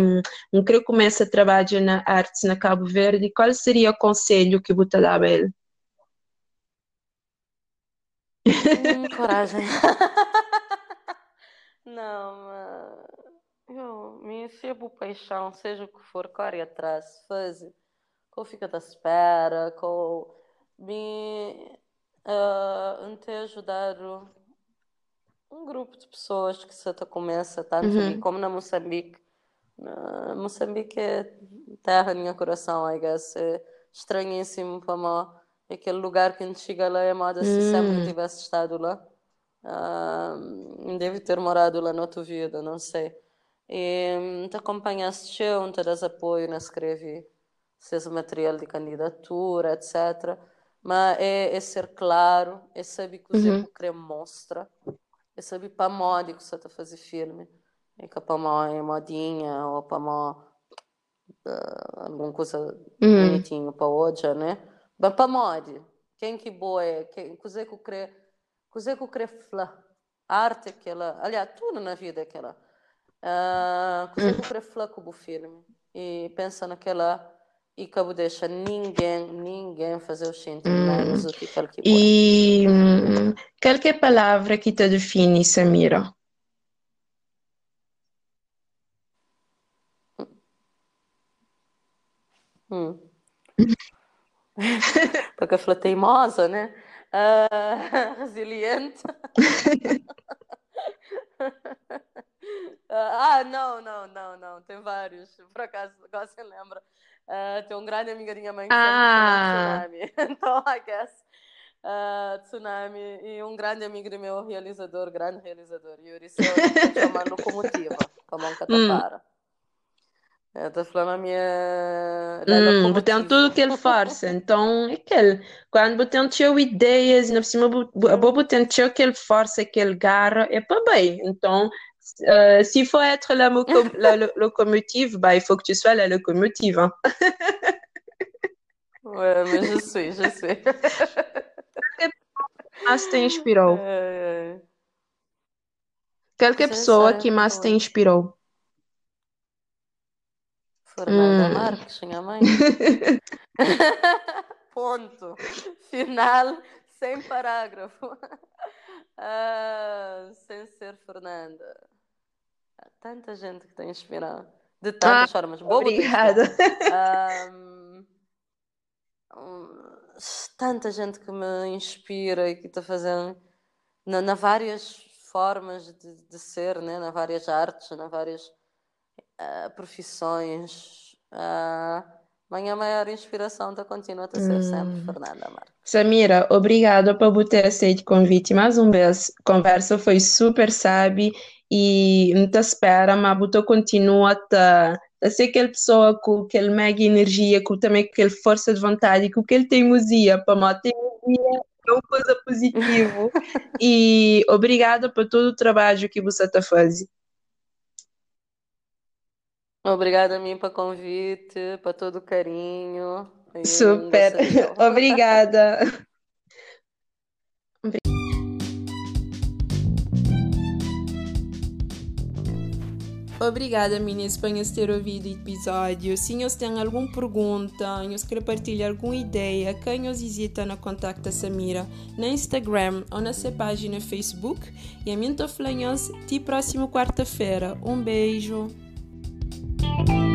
não querer começar a trabalhar na artes na Cabo Verde, qual seria o conselho que você dava a ele? Hum, coragem. <laughs> Não, mas eu me enfio paixão, seja o que for, corre atrás, faz, que eu fico à espera, que eu me uh, te ajudar um grupo de pessoas que se te começa tanto Uhum. ali como na Moçambique. Na Moçambique é terra do meu coração, I guess. É estranhíssimo para mim. Aquele lugar que a gente chega lá é moda se sempre Hum. tivesse estado lá. Ah, deve ter morado lá noutra vida, não sei. E hum, te acompanhaste eu, te das apoio, não escrevi seus material de candidatura, etc. Mas é, é ser claro, é saber que Uhum. o que mostra, é saber para moda que você está fazer filme. É que para mó é modinha ou para mó ah, alguma coisa Uhum. bonitinho para hoje, né? Mas para mod, quem que boa quem, coisa que crê, coisa que crê fla, arte aquela, aliás, tudo na vida aquela. Ah, coisa que crê fla com o filme e pensa naquela e que deixa ninguém, ninguém fazer o sentir hum. menos do que aquele que E hum, qualquer palavra que te define, Samira? Hum. <laughs> <laughs> Porque eu teimosa, né? Uh, <laughs> resiliente. <laughs> ah, não, não, não, não. Tem vários. Por acaso, agora você lembra. Uh, tem um grande amiga da minha mãe que ah. Tsunami. então, I guess. Uh, tsunami e um grande amigo do meu realizador, grande realizador, Yuri Souza, chamando locomotiva, como um catapara. Hum. Eu estou falando a minha. Hum, botando tudo que ele faz. <laughs> Então, é aquele. Quando botando teu ideias, na cima, botando teu que ele força, que ele garra, é para bem. Então, uh, s'il faut être la, la, locomotive, bah, il faut que tu sois la locomotive. Hein. <laughs> ouais, mais je suis, je suis. mais te inspirou? Qualquer pessoa que mais te inspirou? <laughs> Fernanda hum. Marques, minha mãe. <laughs> Ponto. Final, sem parágrafo. <laughs> Ah, sem ser Fernanda. Há tanta gente que tem inspirado. De tantas ah, formas. Boa obrigada. <laughs> Um, tanta gente que me inspira e que está fazendo na, na várias formas de, de ser, né? na várias artes, na várias uh, profissões. Uh, minha maior inspiração está continua a ser hum. sempre Fernanda Marques. Samira, obrigada por ter aceito o convite mais uma vez. A conversa foi super sábia e te espera, mas você continua a, a ser aquela pessoa com aquela mega energia, com também aquela força de vontade, com aquela teimosia, para uma teimosia é uma coisa positiva. <laughs> e obrigada por todo o trabalho que você está fazendo. Obrigada a mim pelo convite, para todo o carinho. Super, <laughs> <laughs> obrigada. Obrigada, meninas, por ter ouvido o episódio. Se vocês têm alguma pergunta, se querem partilhar alguma ideia, quem os hesita na contacta Samira no Instagram ou na sua página Facebook. E a mim estou falando até próxima quarta-feira. Um beijo. Música